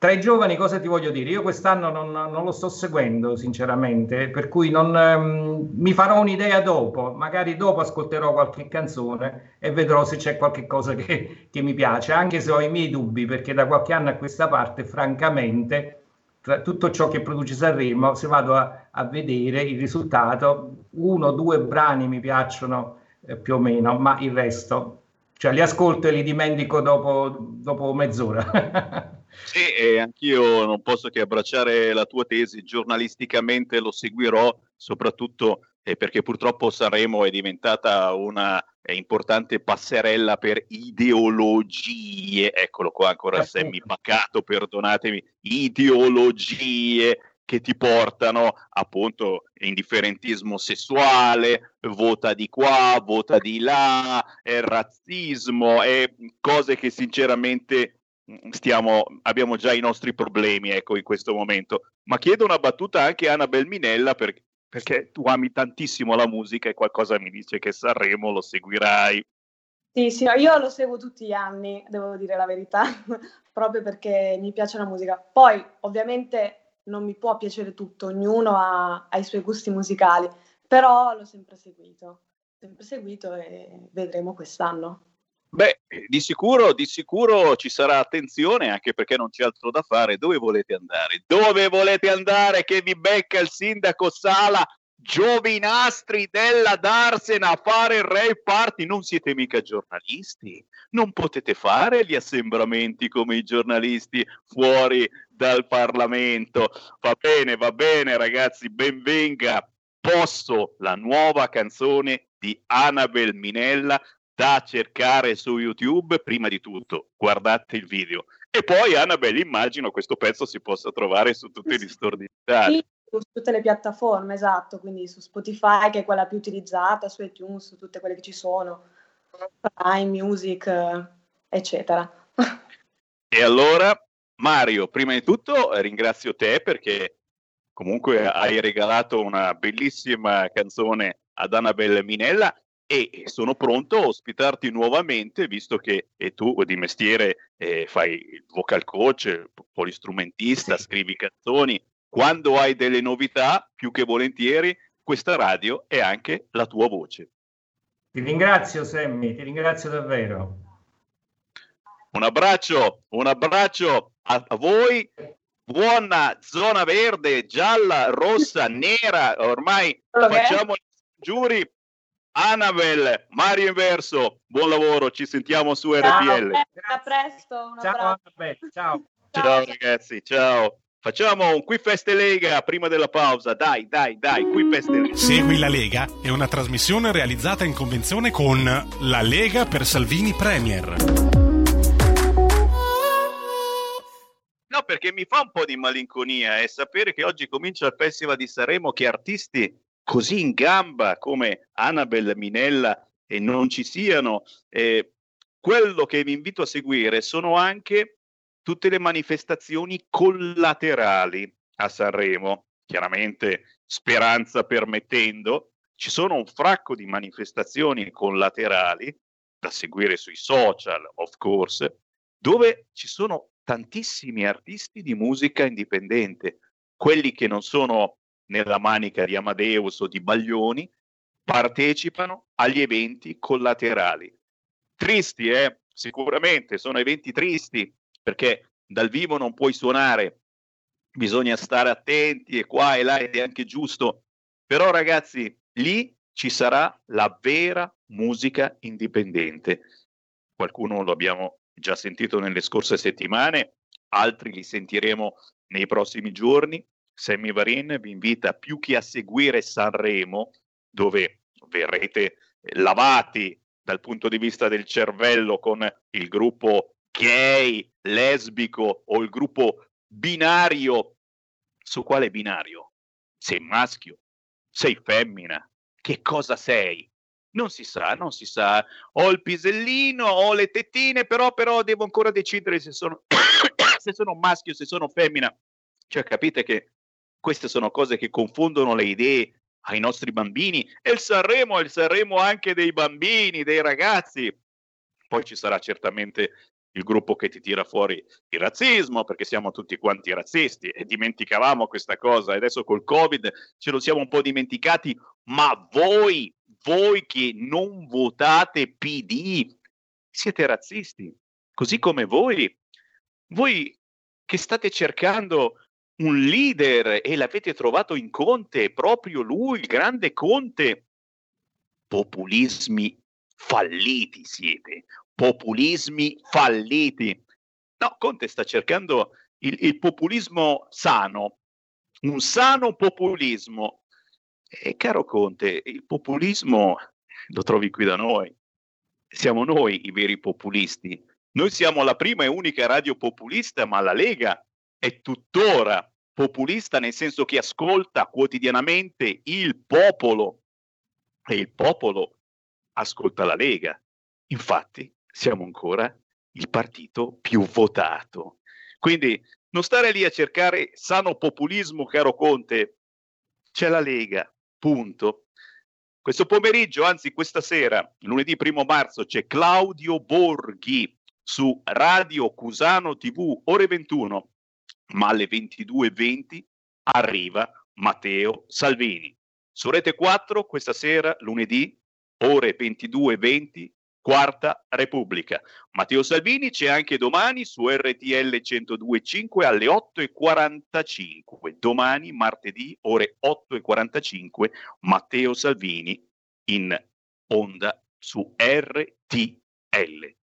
[SPEAKER 9] Tra i giovani cosa ti voglio dire? Io quest'anno non, non lo sto seguendo sinceramente, per cui non, um, mi farò un'idea dopo, magari dopo ascolterò qualche canzone e vedrò se c'è qualche cosa che, che mi piace, anche se ho i miei dubbi, perché da qualche anno a questa parte, francamente, tra tutto ciò che produce Sanremo, se vado a, a vedere il risultato, uno o due brani mi piacciono eh, più o meno, ma il resto, cioè li ascolto e li dimentico dopo, dopo mezz'ora.
[SPEAKER 3] Sì, e anch'io non posso che abbracciare la tua tesi, giornalisticamente lo seguirò, soprattutto eh, perché purtroppo Sanremo è diventata una è importante passerella per ideologie, eccolo qua ancora Sammy Pacato, perdonatemi, ideologie che ti portano appunto indifferentismo sessuale, vota di qua, vota di là, eh, razzismo e cose che sinceramente stiamo, abbiamo già i nostri problemi ecco, in questo momento. Ma chiedo una battuta anche a Annabel Minella per, perché tu ami tantissimo la musica e qualcosa mi dice che Sanremo lo seguirai.
[SPEAKER 10] Sì, sì, io lo seguo tutti gli anni, devo dire la verità, proprio perché mi piace la musica. Poi, ovviamente, non mi può piacere tutto, ognuno ha, ha i suoi gusti musicali, però l'ho sempre seguito, sempre seguito e vedremo quest'anno.
[SPEAKER 3] Beh, di sicuro, di sicuro ci sarà attenzione anche perché non c'è altro da fare. Dove volete andare? Dove volete andare che vi becca il sindaco Sala? Giovinastri della Darsena a fare il rave party, non siete mica giornalisti, non potete fare gli assembramenti come i giornalisti fuori dal Parlamento. Va bene, va bene ragazzi, benvenga. Posso la nuova canzone di Annabel Minella da cercare su YouTube, prima di tutto guardate il video e poi Annabelle immagino questo pezzo si possa trovare su tutti gli store digitali.
[SPEAKER 10] Sì, su tutte le piattaforme, esatto, quindi su Spotify che è quella più utilizzata, su iTunes, su tutte quelle che ci sono, Prime Music, eccetera.
[SPEAKER 3] E allora Mario, prima di tutto ringrazio te perché comunque hai regalato una bellissima canzone ad Annabelle Minella e sono pronto a ospitarti nuovamente, visto che tu di mestiere eh, fai il vocal coach, polistrumentista, scrivi canzoni. Quando hai delle novità, più che volentieri, questa radio è anche la tua voce.
[SPEAKER 9] Ti ringrazio, Sammy, ti ringrazio davvero.
[SPEAKER 3] Un abbraccio, un abbraccio a, a voi. Buona zona verde, gialla, rossa, nera. Ormai facciamo i giuri Annabel, Mario Inverso, buon lavoro, ci sentiamo su RPL.
[SPEAKER 10] Ciao, a presto.
[SPEAKER 9] Ciao, Annabel, ciao.
[SPEAKER 3] Ciao ragazzi, ciao. Facciamo un Qui Feste Lega prima della pausa. Dai, dai, dai, Qui Feste Lega.
[SPEAKER 11] Segui la Lega è una trasmissione realizzata in convenzione con La Lega per Salvini Premier.
[SPEAKER 3] No, perché mi fa un po' di malinconia e eh, sapere che oggi comincia il Festival di Sanremo che artisti così in gamba come Annabel Minella e non ci siano. Eh, quello che vi invito a seguire sono anche tutte le manifestazioni collaterali a Sanremo. chiaramente speranza permettendo, ci sono un fracco di manifestazioni collaterali da seguire sui social, of course, dove ci sono tantissimi artisti di musica indipendente, quelli che non sono nella manica di Amadeus o di Baglioni, partecipano agli eventi collaterali. Tristi, eh? Sicuramente sono eventi tristi perché dal vivo non puoi suonare, bisogna stare attenti e qua e là ed è anche giusto. Però ragazzi, lì ci sarà la vera musica indipendente. Qualcuno lo abbiamo già sentito nelle scorse settimane, altri li sentiremo nei prossimi giorni. Sammy Varin vi invita più che a seguire Sanremo, dove verrete lavati dal punto di vista del cervello con il gruppo gay, lesbico o il gruppo binario. Su quale binario? Sei maschio? Sei femmina? Che cosa sei? Non si sa, non si sa. Ho il pisellino, ho le tettine, però, però devo ancora decidere se sono, se sono maschio, se sono femmina. Cioè, capite che queste sono cose che confondono le idee ai nostri bambini. E il Sanremo è il Sanremo anche dei bambini, dei ragazzi. Poi ci sarà certamente il gruppo che ti tira fuori il razzismo, perché siamo tutti quanti razzisti e dimenticavamo questa cosa. Adesso col Covid ce lo siamo un po' dimenticati, ma voi, voi che non votate PD, siete razzisti, così come voi, voi che state cercando un leader e l'avete trovato in Conte, proprio lui, il grande Conte. Populismi falliti siete, populismi falliti. No, Conte sta cercando il, il populismo sano, un sano populismo. E caro Conte, il populismo lo trovi qui da noi. Siamo noi i veri populisti. Noi siamo la prima e unica radio populista, ma la Lega è tuttora populista nel senso che ascolta quotidianamente il popolo e il popolo ascolta la Lega. Infatti siamo ancora il partito più votato. Quindi non stare lì a cercare sano populismo, caro Conte, c'è la Lega, punto. Questo pomeriggio, anzi questa sera, lunedì primo marzo, c'è Claudio Borghi su Radio Cusano TV, ore 21, ma alle 22.20 arriva Matteo Salvini. Su Rete 4 questa sera, lunedì, ore 22.20, Quarta Repubblica. Matteo Salvini c'è anche domani su RTL 102.5 alle 8.45. Domani, martedì, ore 8.45, Matteo Salvini in onda su RTL.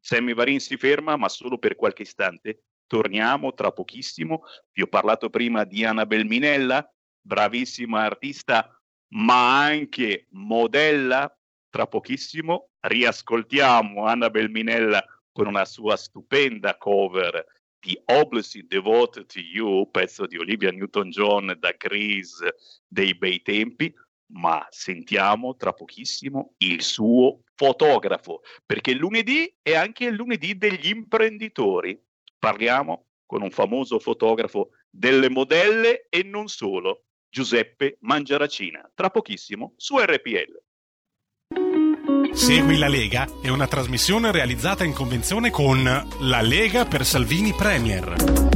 [SPEAKER 3] Sammy Varin si ferma, ma solo per qualche istante. Torniamo tra pochissimo. Vi ho parlato prima di Annabel Minella, bravissima artista, ma anche modella. Tra pochissimo riascoltiamo Annabel Minella con una sua stupenda cover di Obviously Devoted to You, pezzo di Olivia Newton-John da Grease dei bei tempi, ma sentiamo tra pochissimo il suo fotografo, perché lunedì è anche il lunedì degli imprenditori. Parliamo con un famoso fotografo delle modelle e non solo, Giuseppe Mangiaracina, tra pochissimo su RPL.
[SPEAKER 11] Segui la Lega è una trasmissione realizzata in convenzione con La Lega per Salvini Premier.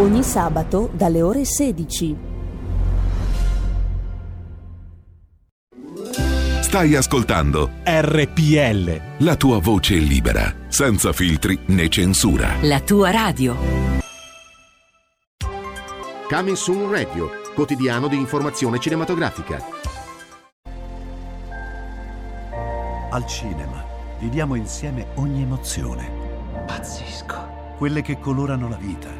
[SPEAKER 12] Ogni sabato dalle ore 16.
[SPEAKER 13] Stai ascoltando
[SPEAKER 11] RPL.
[SPEAKER 13] la tua voce libera, senza filtri né censura.
[SPEAKER 14] La tua radio.
[SPEAKER 15] Coming Soon Radio, quotidiano di informazione cinematografica.
[SPEAKER 16] Al cinema viviamo insieme ogni emozione.
[SPEAKER 17] Pazzesco.
[SPEAKER 16] Quelle che colorano la vita.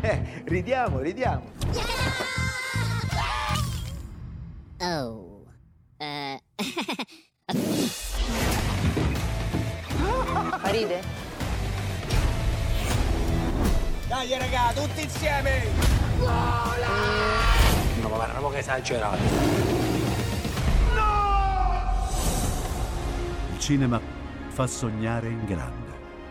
[SPEAKER 17] Eh, ridiamo, ridiamo.
[SPEAKER 18] Oh. Eh.
[SPEAKER 12] Ride?
[SPEAKER 17] Dai raga, tutti insieme!
[SPEAKER 19] No, ma guarda, non che esagerato.
[SPEAKER 16] Il cinema fa sognare in grande.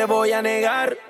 [SPEAKER 20] Te voy a negar.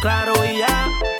[SPEAKER 20] claro y ya.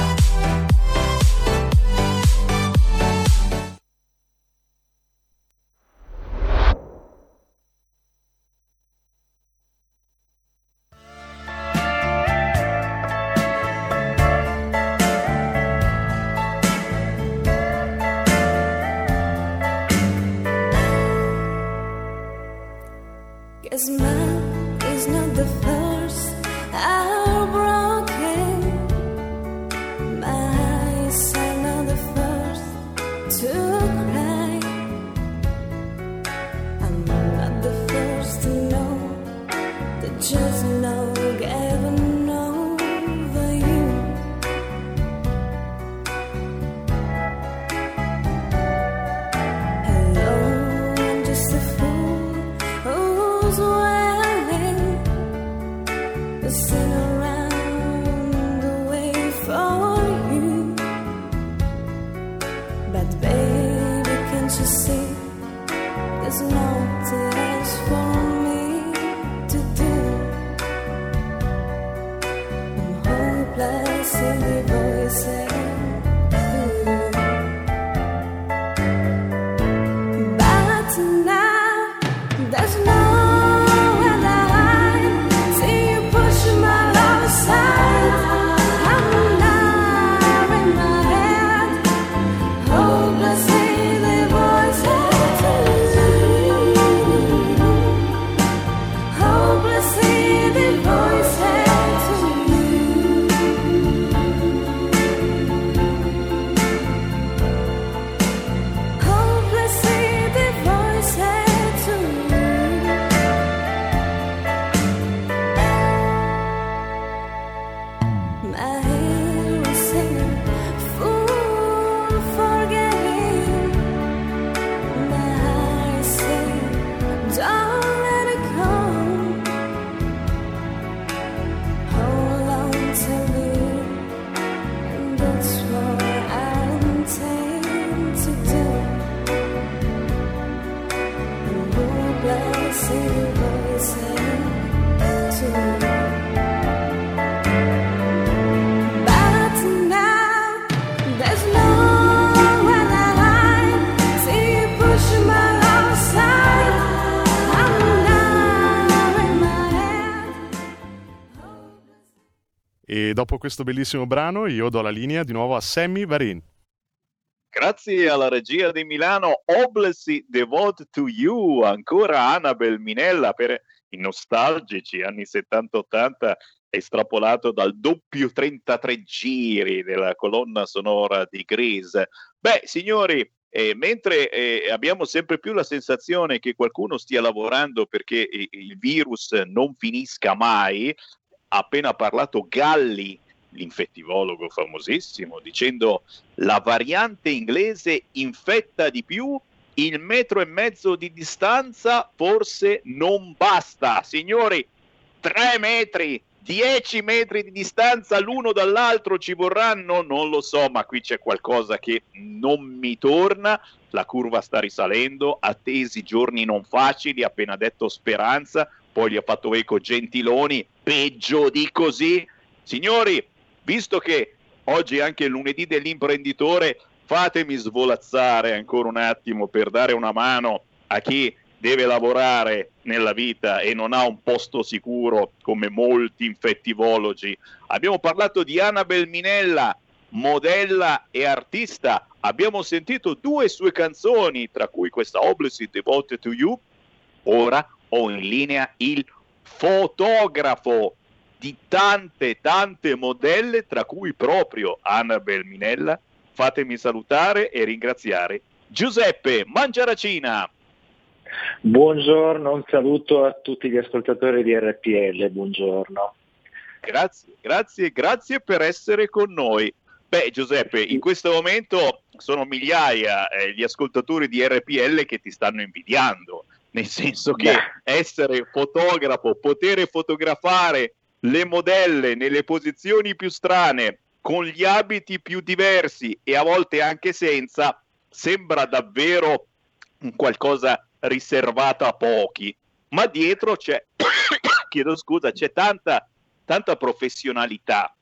[SPEAKER 21] Dopo questo bellissimo brano io do la linea di nuovo a Sammy Varin.
[SPEAKER 3] Grazie alla regia di Milano, Oblesi Devote to You, ancora Annabel Minella per i nostalgici anni 70-80, estrapolato dal doppio 33 giri della colonna sonora di Grease. Beh, signori, eh, mentre eh, abbiamo sempre più la sensazione che qualcuno stia lavorando perché il virus non finisca mai, ha appena parlato Galli, l'infettivologo famosissimo, dicendo la variante inglese infetta di più, il metro e mezzo di distanza forse non basta. Signori, tre metri, dieci metri di distanza l'uno dall'altro ci vorranno? Non lo so, ma qui c'è qualcosa che non mi torna. La curva sta risalendo, attesi giorni non facili, appena detto speranza, poi gli ha fatto eco Gentiloni, peggio di così. Signori, visto che oggi è anche lunedì dell'imprenditore, fatemi svolazzare ancora un attimo per dare una mano a chi deve lavorare nella vita e non ha un posto sicuro come molti infettivologi. Abbiamo parlato di Annabel Minella, modella e artista. Abbiamo sentito due sue canzoni, tra cui questa Obviously Devoted to You. Ora ho in linea il fotografo di tante, tante modelle, tra cui proprio Annabel Minella. Fatemi salutare e ringraziare Giuseppe Mangiaracina.
[SPEAKER 22] Buongiorno, un saluto a tutti gli ascoltatori di RPL, buongiorno.
[SPEAKER 3] Grazie, grazie, grazie per essere con noi. Beh, Giuseppe, in questo momento sono migliaia eh, gli ascoltatori di RPL che ti stanno invidiando, nel senso che essere fotografo, poter fotografare le modelle nelle posizioni più strane, con gli abiti più diversi e a volte anche senza, sembra davvero un qualcosa riservato a pochi. Ma dietro c'è, chiedo scusa, c'è tanta, tanta professionalità.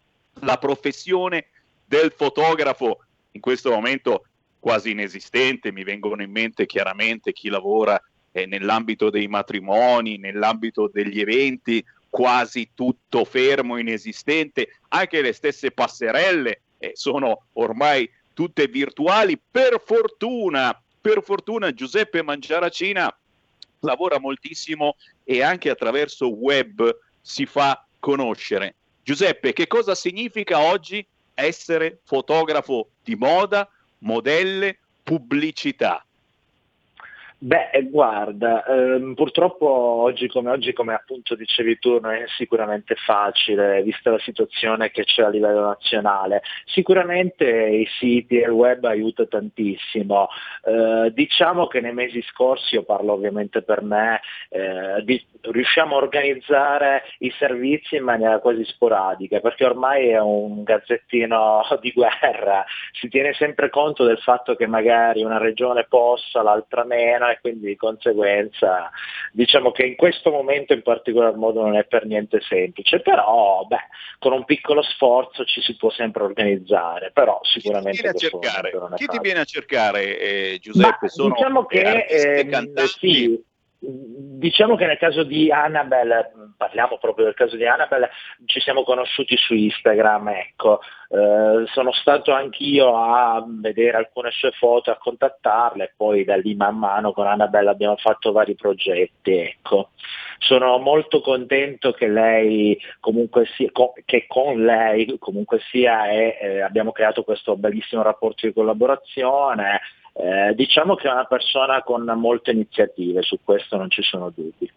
[SPEAKER 3] La professione del fotografo in questo momento quasi inesistente, mi vengono in mente chiaramente chi lavora eh, nell'ambito dei matrimoni, nell'ambito degli eventi, quasi tutto fermo, inesistente, anche le stesse passerelle eh, sono ormai tutte virtuali, per fortuna, per fortuna Giuseppe Mangiaracina lavora moltissimo e anche attraverso web si fa conoscere. Giuseppe, che cosa significa oggi essere fotografo di moda, modelle, pubblicità?
[SPEAKER 4] Beh, guarda, ehm, purtroppo oggi come oggi, come appunto dicevi tu, non è sicuramente facile, vista la situazione che c'è a livello nazionale. Sicuramente i siti e il web aiuta tantissimo. Eh, diciamo che nei mesi scorsi, io parlo ovviamente per me, eh, di, riusciamo a organizzare i servizi in maniera quasi sporadica, perché ormai è un gazzettino di guerra, si tiene sempre conto del fatto che magari una regione possa, l'altra meno e quindi di conseguenza diciamo che in questo momento in particolar modo non è per niente semplice, però beh, con un piccolo sforzo ci si può sempre organizzare, però sicuramente...
[SPEAKER 3] Chi ti viene a cercare, Chi ti viene a cercare eh, Giuseppe?
[SPEAKER 4] Ma,
[SPEAKER 3] Sono
[SPEAKER 4] diciamo che
[SPEAKER 3] ehm,
[SPEAKER 4] sì, Diciamo che nel caso di Annabelle, parliamo proprio del caso di Annabelle, ci siamo conosciuti su Instagram, ecco. Eh, sono stato anch'io a vedere alcune sue foto, a contattarle e poi da lì man mano con Annabelle abbiamo fatto vari progetti, ecco. Sono molto contento che lei comunque sia, che con lei comunque sia e, eh, abbiamo creato questo bellissimo rapporto di collaborazione eh, diciamo che è una persona con molte iniziative, su questo non ci sono dubbi.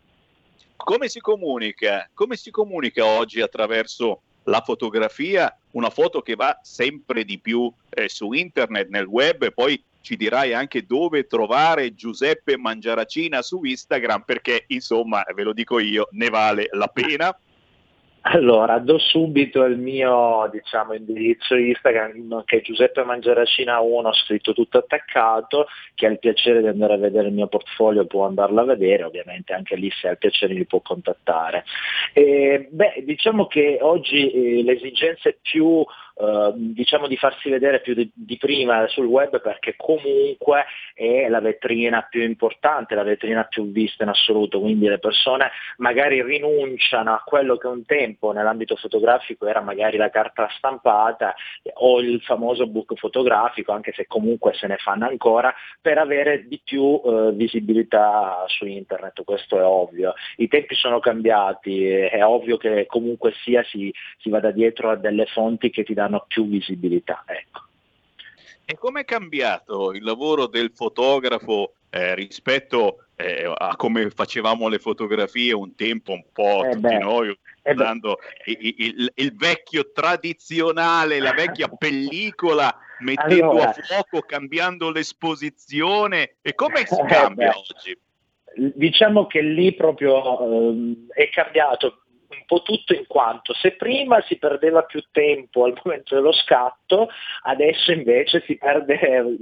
[SPEAKER 3] Come si comunica? Come si comunica oggi attraverso la fotografia? Una foto che va sempre di più eh, su internet, nel web e poi ci dirai anche dove trovare Giuseppe Mangiaracina su Instagram perché insomma, ve lo dico io, ne vale la pena.
[SPEAKER 4] Allora, do subito il mio diciamo, indirizzo Instagram che è Giuseppe Mangiaracina 1, scritto tutto attaccato, chi ha il piacere di andare a vedere il mio portfolio può andarlo a vedere, ovviamente anche lì se ha il piacere mi può contattare. E, beh, diciamo che oggi eh, le esigenze più eh, diciamo di farsi vedere più di, di, prima sul web perché comunque è la vetrina più importante, la vetrina più vista in assoluto, quindi le persone magari rinunciano a quello che un tempo nell'ambito fotografico era magari la carta stampata o il famoso book fotografico, anche se comunque se ne fanno ancora, per avere di più eh, visibilità su internet, questo è ovvio. I tempi sono cambiati, è ovvio che comunque sia si, si vada dietro a delle fonti che ti danno danno più visibilità. Ecco.
[SPEAKER 3] E com'è cambiato il lavoro del fotografo eh, rispetto eh, a come facevamo le fotografie un tempo, un po'
[SPEAKER 4] eh
[SPEAKER 3] tutti
[SPEAKER 4] beh,
[SPEAKER 3] noi,
[SPEAKER 4] eh
[SPEAKER 3] usando il, il, il, vecchio tradizionale, la vecchia pellicola, mettendo
[SPEAKER 4] allora,
[SPEAKER 3] a fuoco, cambiando l'esposizione. E come si
[SPEAKER 4] eh
[SPEAKER 3] cambia
[SPEAKER 4] beh,
[SPEAKER 3] oggi?
[SPEAKER 4] Diciamo che lì proprio ehm, è cambiato un tutto in quanto se prima si perdeva più tempo al momento dello scatto, adesso invece si perde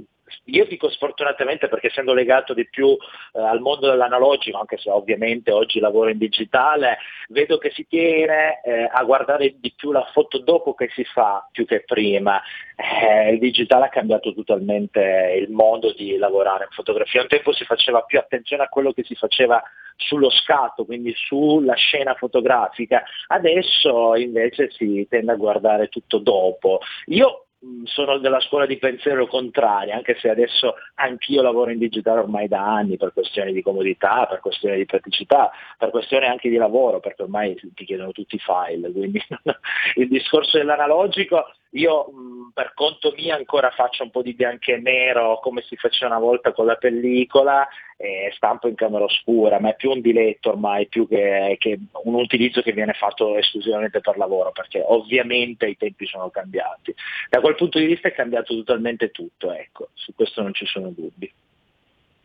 [SPEAKER 4] io dico sfortunatamente perché essendo legato di più eh, al mondo dell'analogico, anche se ovviamente oggi lavoro in digitale, vedo che si tiene eh, a guardare di più la foto dopo che si fa più che prima. Eh, il digitale ha cambiato totalmente il modo di lavorare in fotografia. Un tempo si faceva più attenzione a quello che si faceva sullo scatto, quindi sulla scena fotografica. Adesso invece si tende a guardare tutto dopo. Io sono della scuola di pensiero contraria, anche se adesso anch'io lavoro in digitale ormai da anni per questioni di comodità, per questioni di praticità, per questioni anche di lavoro, perché ormai ti chiedono tutti i file, quindi il discorso dell'analogico io mh, per conto mio ancora faccio un po' di bianco e nero come si faceva una volta con la pellicola e stampo in camera oscura, ma è più un diletto ormai, più che, che un utilizzo che viene fatto esclusivamente per lavoro, perché ovviamente i tempi sono cambiati. Da quel punto di vista è cambiato totalmente tutto, ecco, su questo non ci sono dubbi.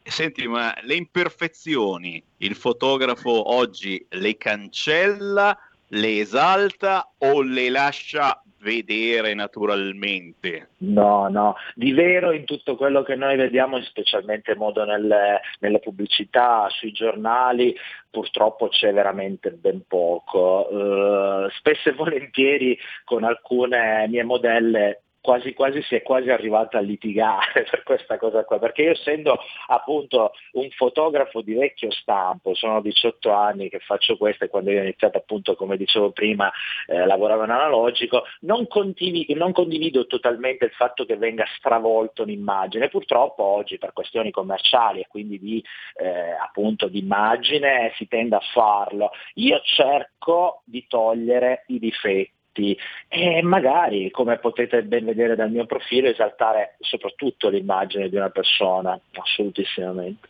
[SPEAKER 3] Senti, ma le imperfezioni il fotografo oggi le cancella, le esalta o le lascia vedere naturalmente.
[SPEAKER 4] No, no, di vero in tutto quello che noi vediamo, specialmente in modo nelle, nelle pubblicità, sui giornali, purtroppo c'è veramente ben poco. Uh, spesso e volentieri con alcune mie modelle
[SPEAKER 22] quasi quasi si è quasi arrivata a litigare per questa cosa qua, perché io essendo appunto un fotografo di vecchio stampo, sono 18 anni che faccio questo e quando io ho iniziato appunto come dicevo prima eh, lavoravo in analogico, non condivido, non condivido totalmente il fatto che venga stravolto un'immagine, purtroppo oggi per questioni commerciali e quindi di eh, appunto di immagine si tende a farlo. Io cerco di togliere i difetti e magari, come potete ben vedere dal mio profilo, esaltare soprattutto l'immagine di una persona, assolutissimamente.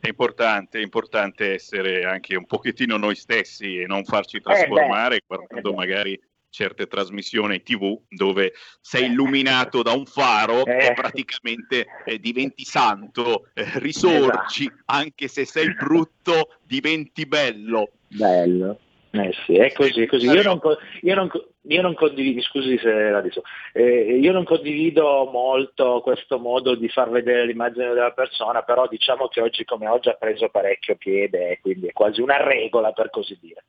[SPEAKER 3] È importante, è importante essere anche un pochettino noi stessi e non farci trasformare
[SPEAKER 22] eh beh,
[SPEAKER 3] guardando
[SPEAKER 22] eh
[SPEAKER 3] magari certe trasmissioni tv dove sei illuminato da un faro
[SPEAKER 22] Eh.
[SPEAKER 3] e praticamente eh, diventi santo, eh, risorgi,
[SPEAKER 22] Esatto.
[SPEAKER 3] anche se sei brutto diventi bello.
[SPEAKER 22] Bello. Eh sì, è così, è così. Io non, io non io non condivido, scusi se la dico, eh, io non condivido molto questo modo di far vedere l'immagine della persona, però diciamo che oggi come oggi ha preso parecchio piede, quindi è quasi una regola per così dire.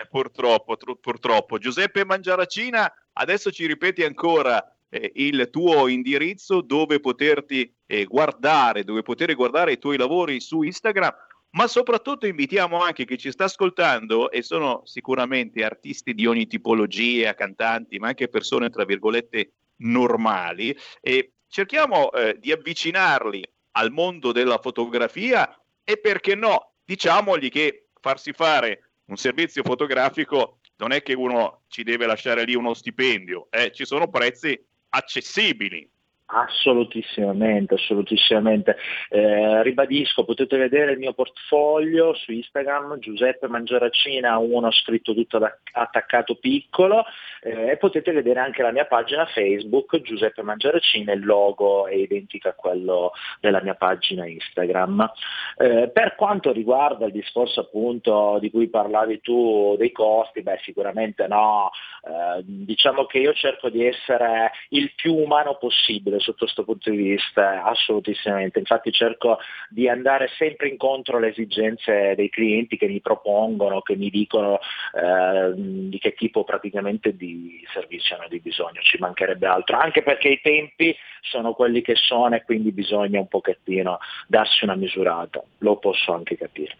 [SPEAKER 3] Eh, purtroppo, tru- purtroppo. Giuseppe Mangiaracina, adesso ci ripeti ancora eh, il tuo indirizzo dove poterti eh, guardare, dove poter guardare i tuoi lavori su Instagram, ma soprattutto invitiamo anche chi ci sta ascoltando e sono sicuramente artisti di ogni tipologia, cantanti, ma anche persone tra virgolette normali e cerchiamo eh, di avvicinarli al mondo della fotografia e perché no, diciamogli che farsi fare un servizio fotografico non è che uno ci deve lasciare lì uno stipendio, eh, ci sono prezzi accessibili.
[SPEAKER 22] Assolutissimamente, assolutissimamente. Eh, ribadisco, potete vedere il mio portfolio su Instagram, Giuseppe Mangiaracina, uno scritto tutto da- attaccato piccolo, eh, e potete vedere anche la mia pagina Facebook, Giuseppe Mangiaracina, il logo è identico a quello della mia pagina Instagram. Eh, per quanto riguarda il discorso appunto di cui parlavi tu dei costi, beh sicuramente no, Eh, diciamo che io cerco di essere il più umano possibile sotto questo punto di vista, assolutissimamente, infatti cerco di andare sempre incontro alle esigenze dei clienti che mi propongono, che mi dicono eh, di che tipo praticamente di servizio hanno di bisogno, ci mancherebbe altro, anche perché i tempi sono quelli che sono e quindi bisogna un pochettino darsi una misurata, lo posso anche capire.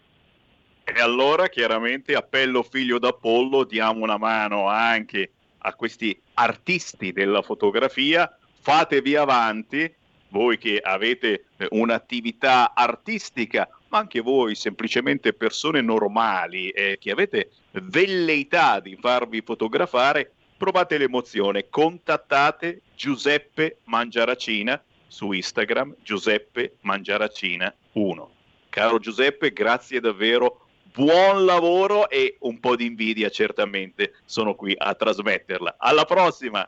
[SPEAKER 3] E allora chiaramente appello figlio d'Apollo, diamo una mano anche a questi artisti della fotografia, fatevi avanti, voi che avete eh, un'attività artistica, ma anche voi semplicemente persone normali eh, che avete velleità di farvi fotografare, provate l'emozione, contattate Giuseppe Mangiaracina su Instagram, Giuseppe Mangiaracina 1. Caro Giuseppe, grazie davvero buon lavoro e un po' di invidia certamente sono qui a trasmetterla. Alla prossima!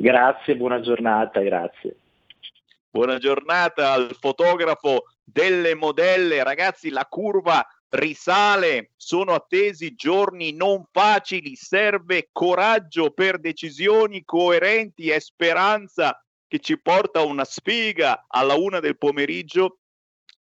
[SPEAKER 22] Grazie, buona giornata, grazie.
[SPEAKER 3] Buona giornata al fotografo delle modelle. Ragazzi, la curva risale, sono attesi giorni non facili, serve coraggio per decisioni coerenti e speranza che ci porta una sfiga alla una del pomeriggio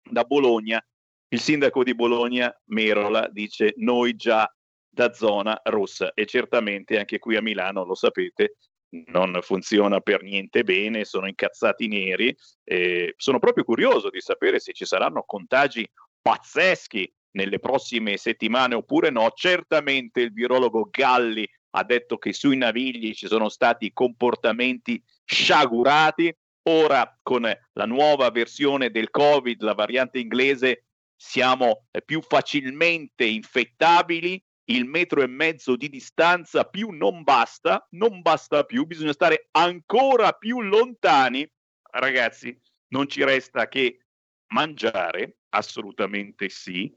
[SPEAKER 3] da Bologna. Il sindaco di Bologna, Merola, dice noi già da zona rossa e certamente anche qui a Milano, lo sapete, non funziona per niente bene, sono incazzati neri. eh, sono proprio curioso di sapere se ci saranno contagi pazzeschi nelle prossime settimane oppure no. Certamente il virologo Galli ha detto che sui navigli ci sono stati comportamenti sciagurati. Ora con la nuova versione del Covid, la variante inglese, siamo più facilmente infettabili, il metro e mezzo di distanza più non basta, non basta più, bisogna stare ancora più lontani. Ragazzi, non ci resta che mangiare, assolutamente sì.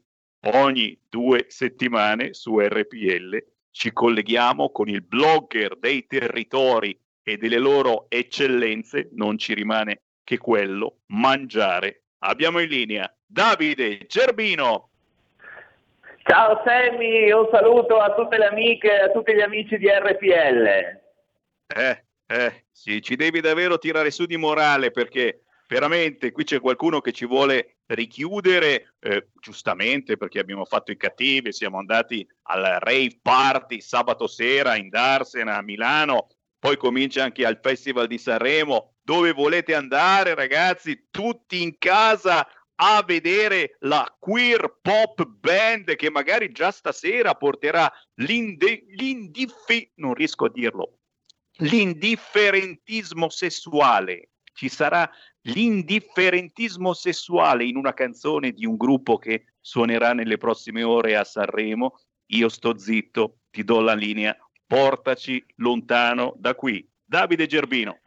[SPEAKER 3] Ogni due settimane su RPL ci colleghiamo con il blogger dei territori e delle loro eccellenze, non ci rimane che quello, mangiare. Abbiamo in linea Davide Gerbino.
[SPEAKER 23] Ciao Sammy, un saluto a tutte le amiche e a tutti gli amici di RPL.
[SPEAKER 3] Eh, eh, sì, ci devi davvero tirare su di morale perché veramente qui c'è qualcuno che ci vuole richiudere, eh, giustamente perché abbiamo fatto i cattivi, siamo andati al rave party sabato sera in Darsena a Milano poi comincia anche al Festival di Sanremo. Dove volete andare, ragazzi? Tutti in casa a vedere la queer pop band che magari già stasera porterà l'inde- l'indiffi- non riesco a dirlo, l'indifferentismo sessuale. Ci sarà l'indifferentismo sessuale in una canzone di un gruppo che suonerà nelle prossime ore a Sanremo. Io sto zitto, ti do la linea, portaci lontano da qui. Davide Gerbino.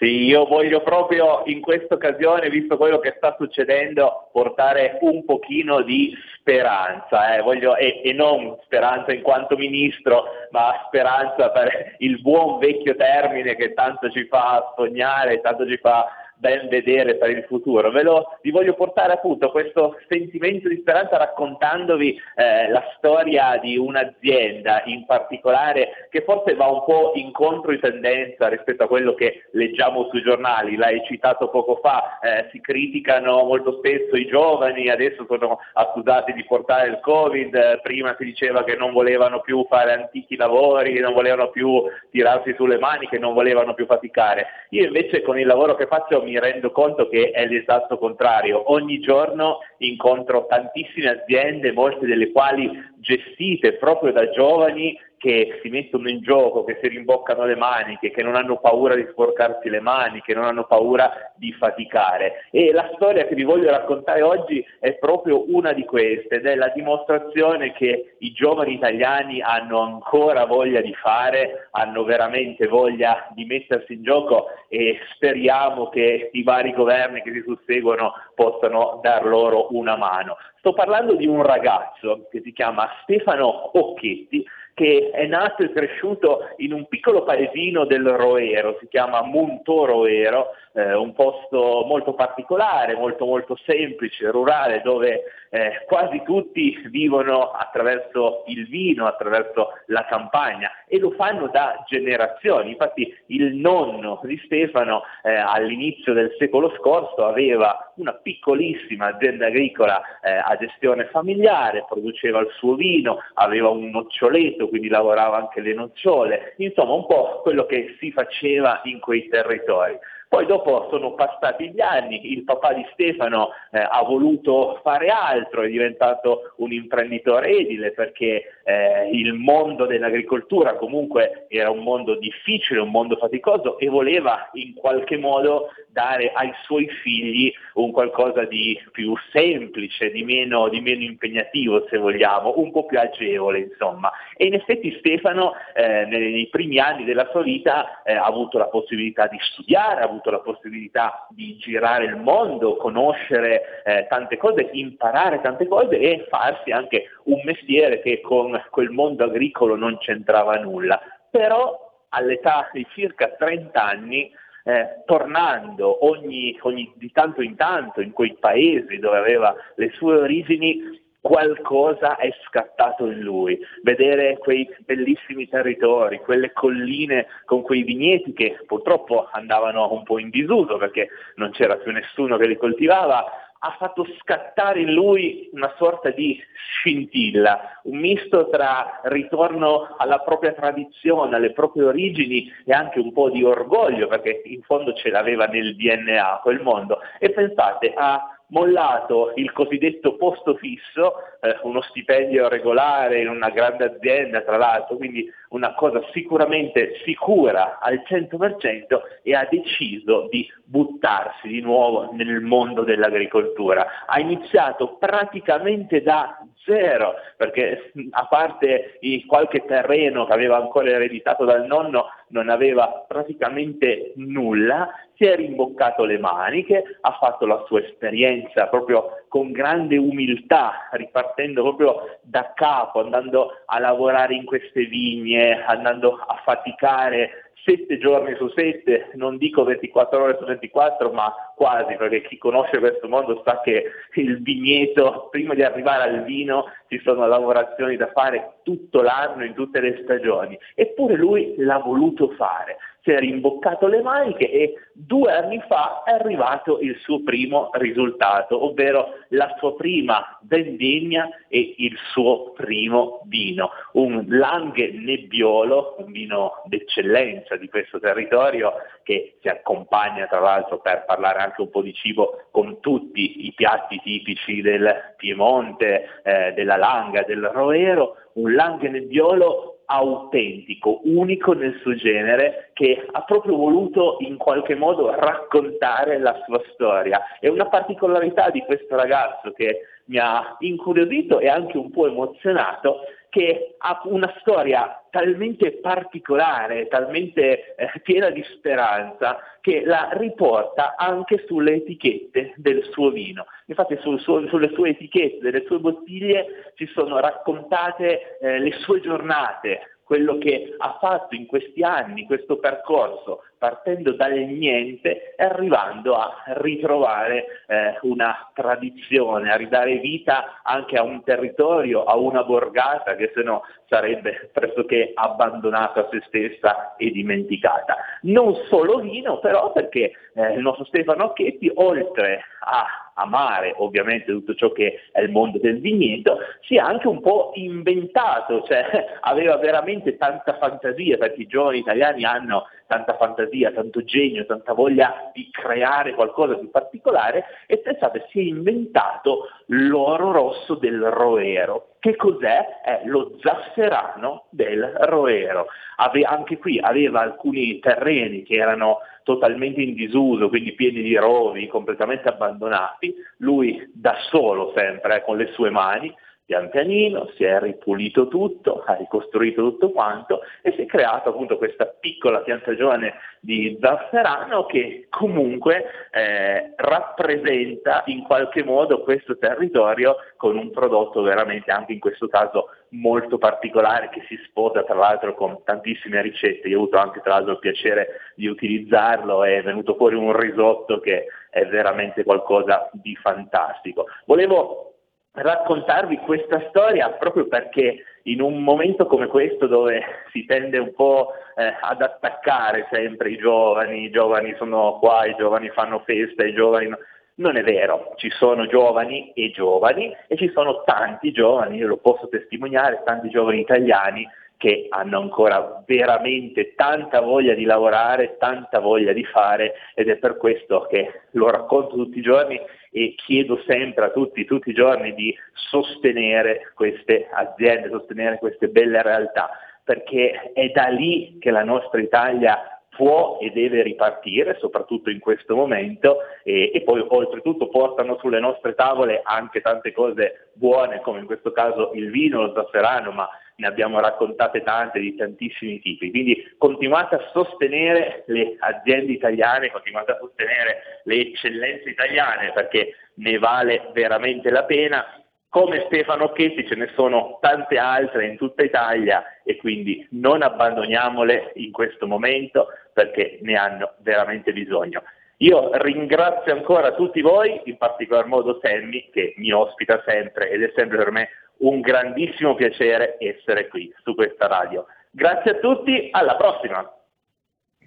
[SPEAKER 23] Sì, io voglio proprio in questa occasione, visto quello che sta succedendo, portare un pochino di speranza, eh. voglio, e, e, non speranza in quanto ministro, ma speranza per il buon vecchio termine che tanto ci fa sognare, tanto ci fa ben vedere per il futuro. Ve lo, vi voglio portare appunto questo sentimento di speranza raccontandovi eh, la storia di un'azienda in particolare che forse va un po' incontro di tendenza rispetto a quello che leggiamo sui giornali. L'hai citato poco fa, eh, si criticano molto spesso i giovani, adesso sono accusati di portare il Covid, prima si diceva che non volevano più fare antichi lavori, non volevano più tirarsi sulle mani, che non volevano più faticare. Io invece con il lavoro che faccio mi rendo conto che è l'esatto contrario. Ogni giorno incontro tantissime aziende, molte delle quali gestite proprio da giovani che si mettono in gioco, che si rimboccano le maniche, che non hanno paura di sporcarsi le mani, che non hanno paura di faticare. E la storia che vi voglio raccontare oggi è proprio una di queste ed è la dimostrazione che i giovani italiani hanno ancora voglia di fare, hanno veramente voglia di mettersi in gioco e speriamo che i vari governi che si susseguono possano dar loro una mano. Sto parlando di un ragazzo che si chiama Stefano Occhetti, che è nato e cresciuto in un piccolo paesino del Roero, si chiama Munto Roero, eh, un posto molto particolare, molto molto semplice, rurale, dove eh, quasi tutti vivono attraverso il vino, attraverso la campagna e lo fanno da generazioni. Infatti il nonno di Stefano eh, all'inizio del secolo scorso aveva una piccolissima azienda agricola eh, a gestione familiare, produceva il suo vino, aveva un noccioleto, quindi lavorava anche le nocciole, insomma un po' quello che si faceva in quei territori. Poi dopo sono passati gli anni, il papà di Stefano eh, ha voluto fare altro, è diventato un imprenditore edile perché eh, il mondo dell'agricoltura comunque era un mondo difficile, un mondo faticoso e voleva in qualche modo dare ai suoi figli un qualcosa di più semplice, di meno, di meno impegnativo se vogliamo, un po' più agevole insomma. E in effetti Stefano eh, nei primi anni della sua vita eh, ha avuto la possibilità di studiare, ha avuto avuto la possibilità di girare il mondo, conoscere eh, tante cose, imparare tante cose e farsi anche un mestiere che con quel mondo agricolo non c'entrava nulla. Però all'età di circa 30 anni eh, tornando ogni, ogni, di tanto in tanto in quei paesi dove aveva le sue origini, qualcosa è scattato in lui. Vedere quei bellissimi territori, quelle colline con quei vigneti che purtroppo andavano un po' in disuso perché non c'era più nessuno che li coltivava, ha fatto scattare in lui una sorta di scintilla, un misto tra ritorno alla propria tradizione, alle proprie origini e anche un po' di orgoglio, perché in fondo ce l'aveva nel DNA quel mondo. E pensate, ha mollato il cosiddetto posto fisso, eh, uno stipendio regolare in una grande azienda tra l'altro, quindi una cosa sicuramente sicura al 100% e ha deciso di buttarsi di nuovo nel mondo dell'agricoltura. Ha iniziato praticamente da zero, perché a parte qualche terreno che aveva ancora ereditato dal nonno, non aveva praticamente nulla, si è rimboccato le maniche, ha fatto la sua esperienza proprio con grande umiltà, ripartendo proprio da capo, andando a lavorare in queste vigne, andando a faticare sette giorni su sette, non dico 24 ore su 24, ma quasi, perché chi conosce questo mondo sa che il vigneto, prima di arrivare al vino, ci sono lavorazioni da fare tutto l'anno, in tutte le stagioni. Eppure lui l'ha voluto fare, si è rimboccato le maniche e due anni fa è arrivato il suo primo risultato, ovvero la sua prima vendemmia e il suo primo vino, un Langhe Nebbiolo, un vino d'eccellenza di questo territorio che si accompagna tra l'altro per parlare anche un po' di cibo con tutti i piatti tipici del Piemonte, eh, della Langa, del Roero, un Langhe Nebbiolo autentico, unico nel suo genere, che ha proprio voluto in qualche modo raccontare la sua storia. E una particolarità di questo ragazzo che mi ha incuriosito e anche un po' emozionato che ha una storia talmente particolare, talmente eh, piena di speranza, che la riporta anche sulle etichette del suo vino. Infatti sul suo, sulle sue etichette, delle sue bottiglie, ci sono raccontate eh, le sue giornate, quello che ha fatto in questi anni, questo percorso, partendo dal niente e arrivando a ritrovare eh, una tradizione, a ridare vita anche a un territorio, a una borgata che se no sarebbe pressoché abbandonata a se stessa e dimenticata. Non solo vino però perché eh, il nostro Stefano Chetti oltre a amare ovviamente tutto ciò che è il mondo del vigneto, si è anche un po' inventato, cioè aveva veramente tanta fantasia, perché i giovani italiani hanno tanta fantasia, tanto genio, tanta voglia di creare qualcosa di particolare e pensate si è inventato l'oro rosso del Roero. Che cos'è? È lo zafferano del Roero. Ave- anche qui aveva alcuni terreni che erano totalmente in disuso, quindi pieni di rovi, completamente abbandonati, lui da solo sempre, eh, con le sue mani, pian pianino, si è ripulito tutto, ha ricostruito tutto quanto e si è creata appunto questa piccola piantagione di zafferano che comunque eh, rappresenta in qualche modo questo territorio con un prodotto veramente anche in questo caso molto particolare che si sposa tra l'altro con tantissime ricette. Io ho avuto anche tra l'altro il piacere di utilizzarlo, è venuto fuori un risotto che è veramente qualcosa di fantastico. Volevo raccontarvi questa storia proprio perché in un momento come questo dove si tende un po' eh, ad attaccare sempre i giovani, i giovani sono qua, i giovani fanno festa, i giovani... No... Non è vero, ci sono giovani e giovani e ci sono tanti giovani, io lo posso testimoniare, tanti giovani italiani che hanno ancora veramente tanta voglia di lavorare, tanta voglia di fare ed è per questo che lo racconto tutti i giorni e chiedo sempre a tutti, tutti i giorni di sostenere queste aziende, sostenere queste belle realtà, perché è da lì che la nostra Italia può e deve ripartire, soprattutto in questo momento, e, e, poi oltretutto portano sulle nostre tavole anche tante cose buone, come in questo caso il vino, lo zafferano, ma ne abbiamo raccontate tante di tantissimi tipi, quindi continuate a sostenere le aziende italiane, continuate a sostenere le eccellenze italiane perché ne vale veramente la pena. Come Stefano Chetti ce ne sono tante altre in tutta Italia e quindi non abbandoniamole in questo momento perché ne hanno veramente bisogno. Io ringrazio ancora tutti voi, in particolar modo Sammy che mi ospita sempre ed è sempre per me un grandissimo piacere essere qui su questa radio. Grazie a tutti, alla prossima!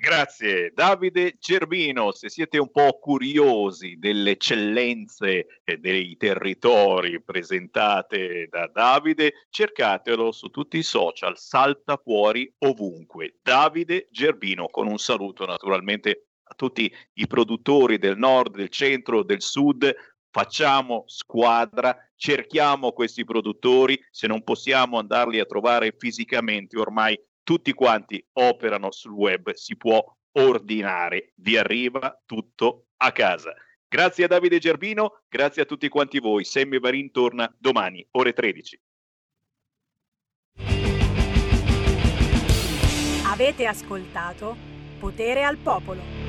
[SPEAKER 3] Grazie Davide Gerbino, se siete un po' curiosi delle eccellenze e dei territori presentate da Davide, cercatelo su tutti i social, salta fuori ovunque. Davide Gerbino con un saluto naturalmente a tutti i produttori del nord, del centro, del sud, facciamo squadra, cerchiamo questi produttori, se non possiamo andarli a trovare fisicamente, ormai tutti quanti operano sul web, si può ordinare, vi arriva tutto a casa. Grazie a Davide Gerbino, grazie a tutti quanti voi. Sammy Varin torna domani, ore 13.
[SPEAKER 24] Avete ascoltato Potere al Popolo.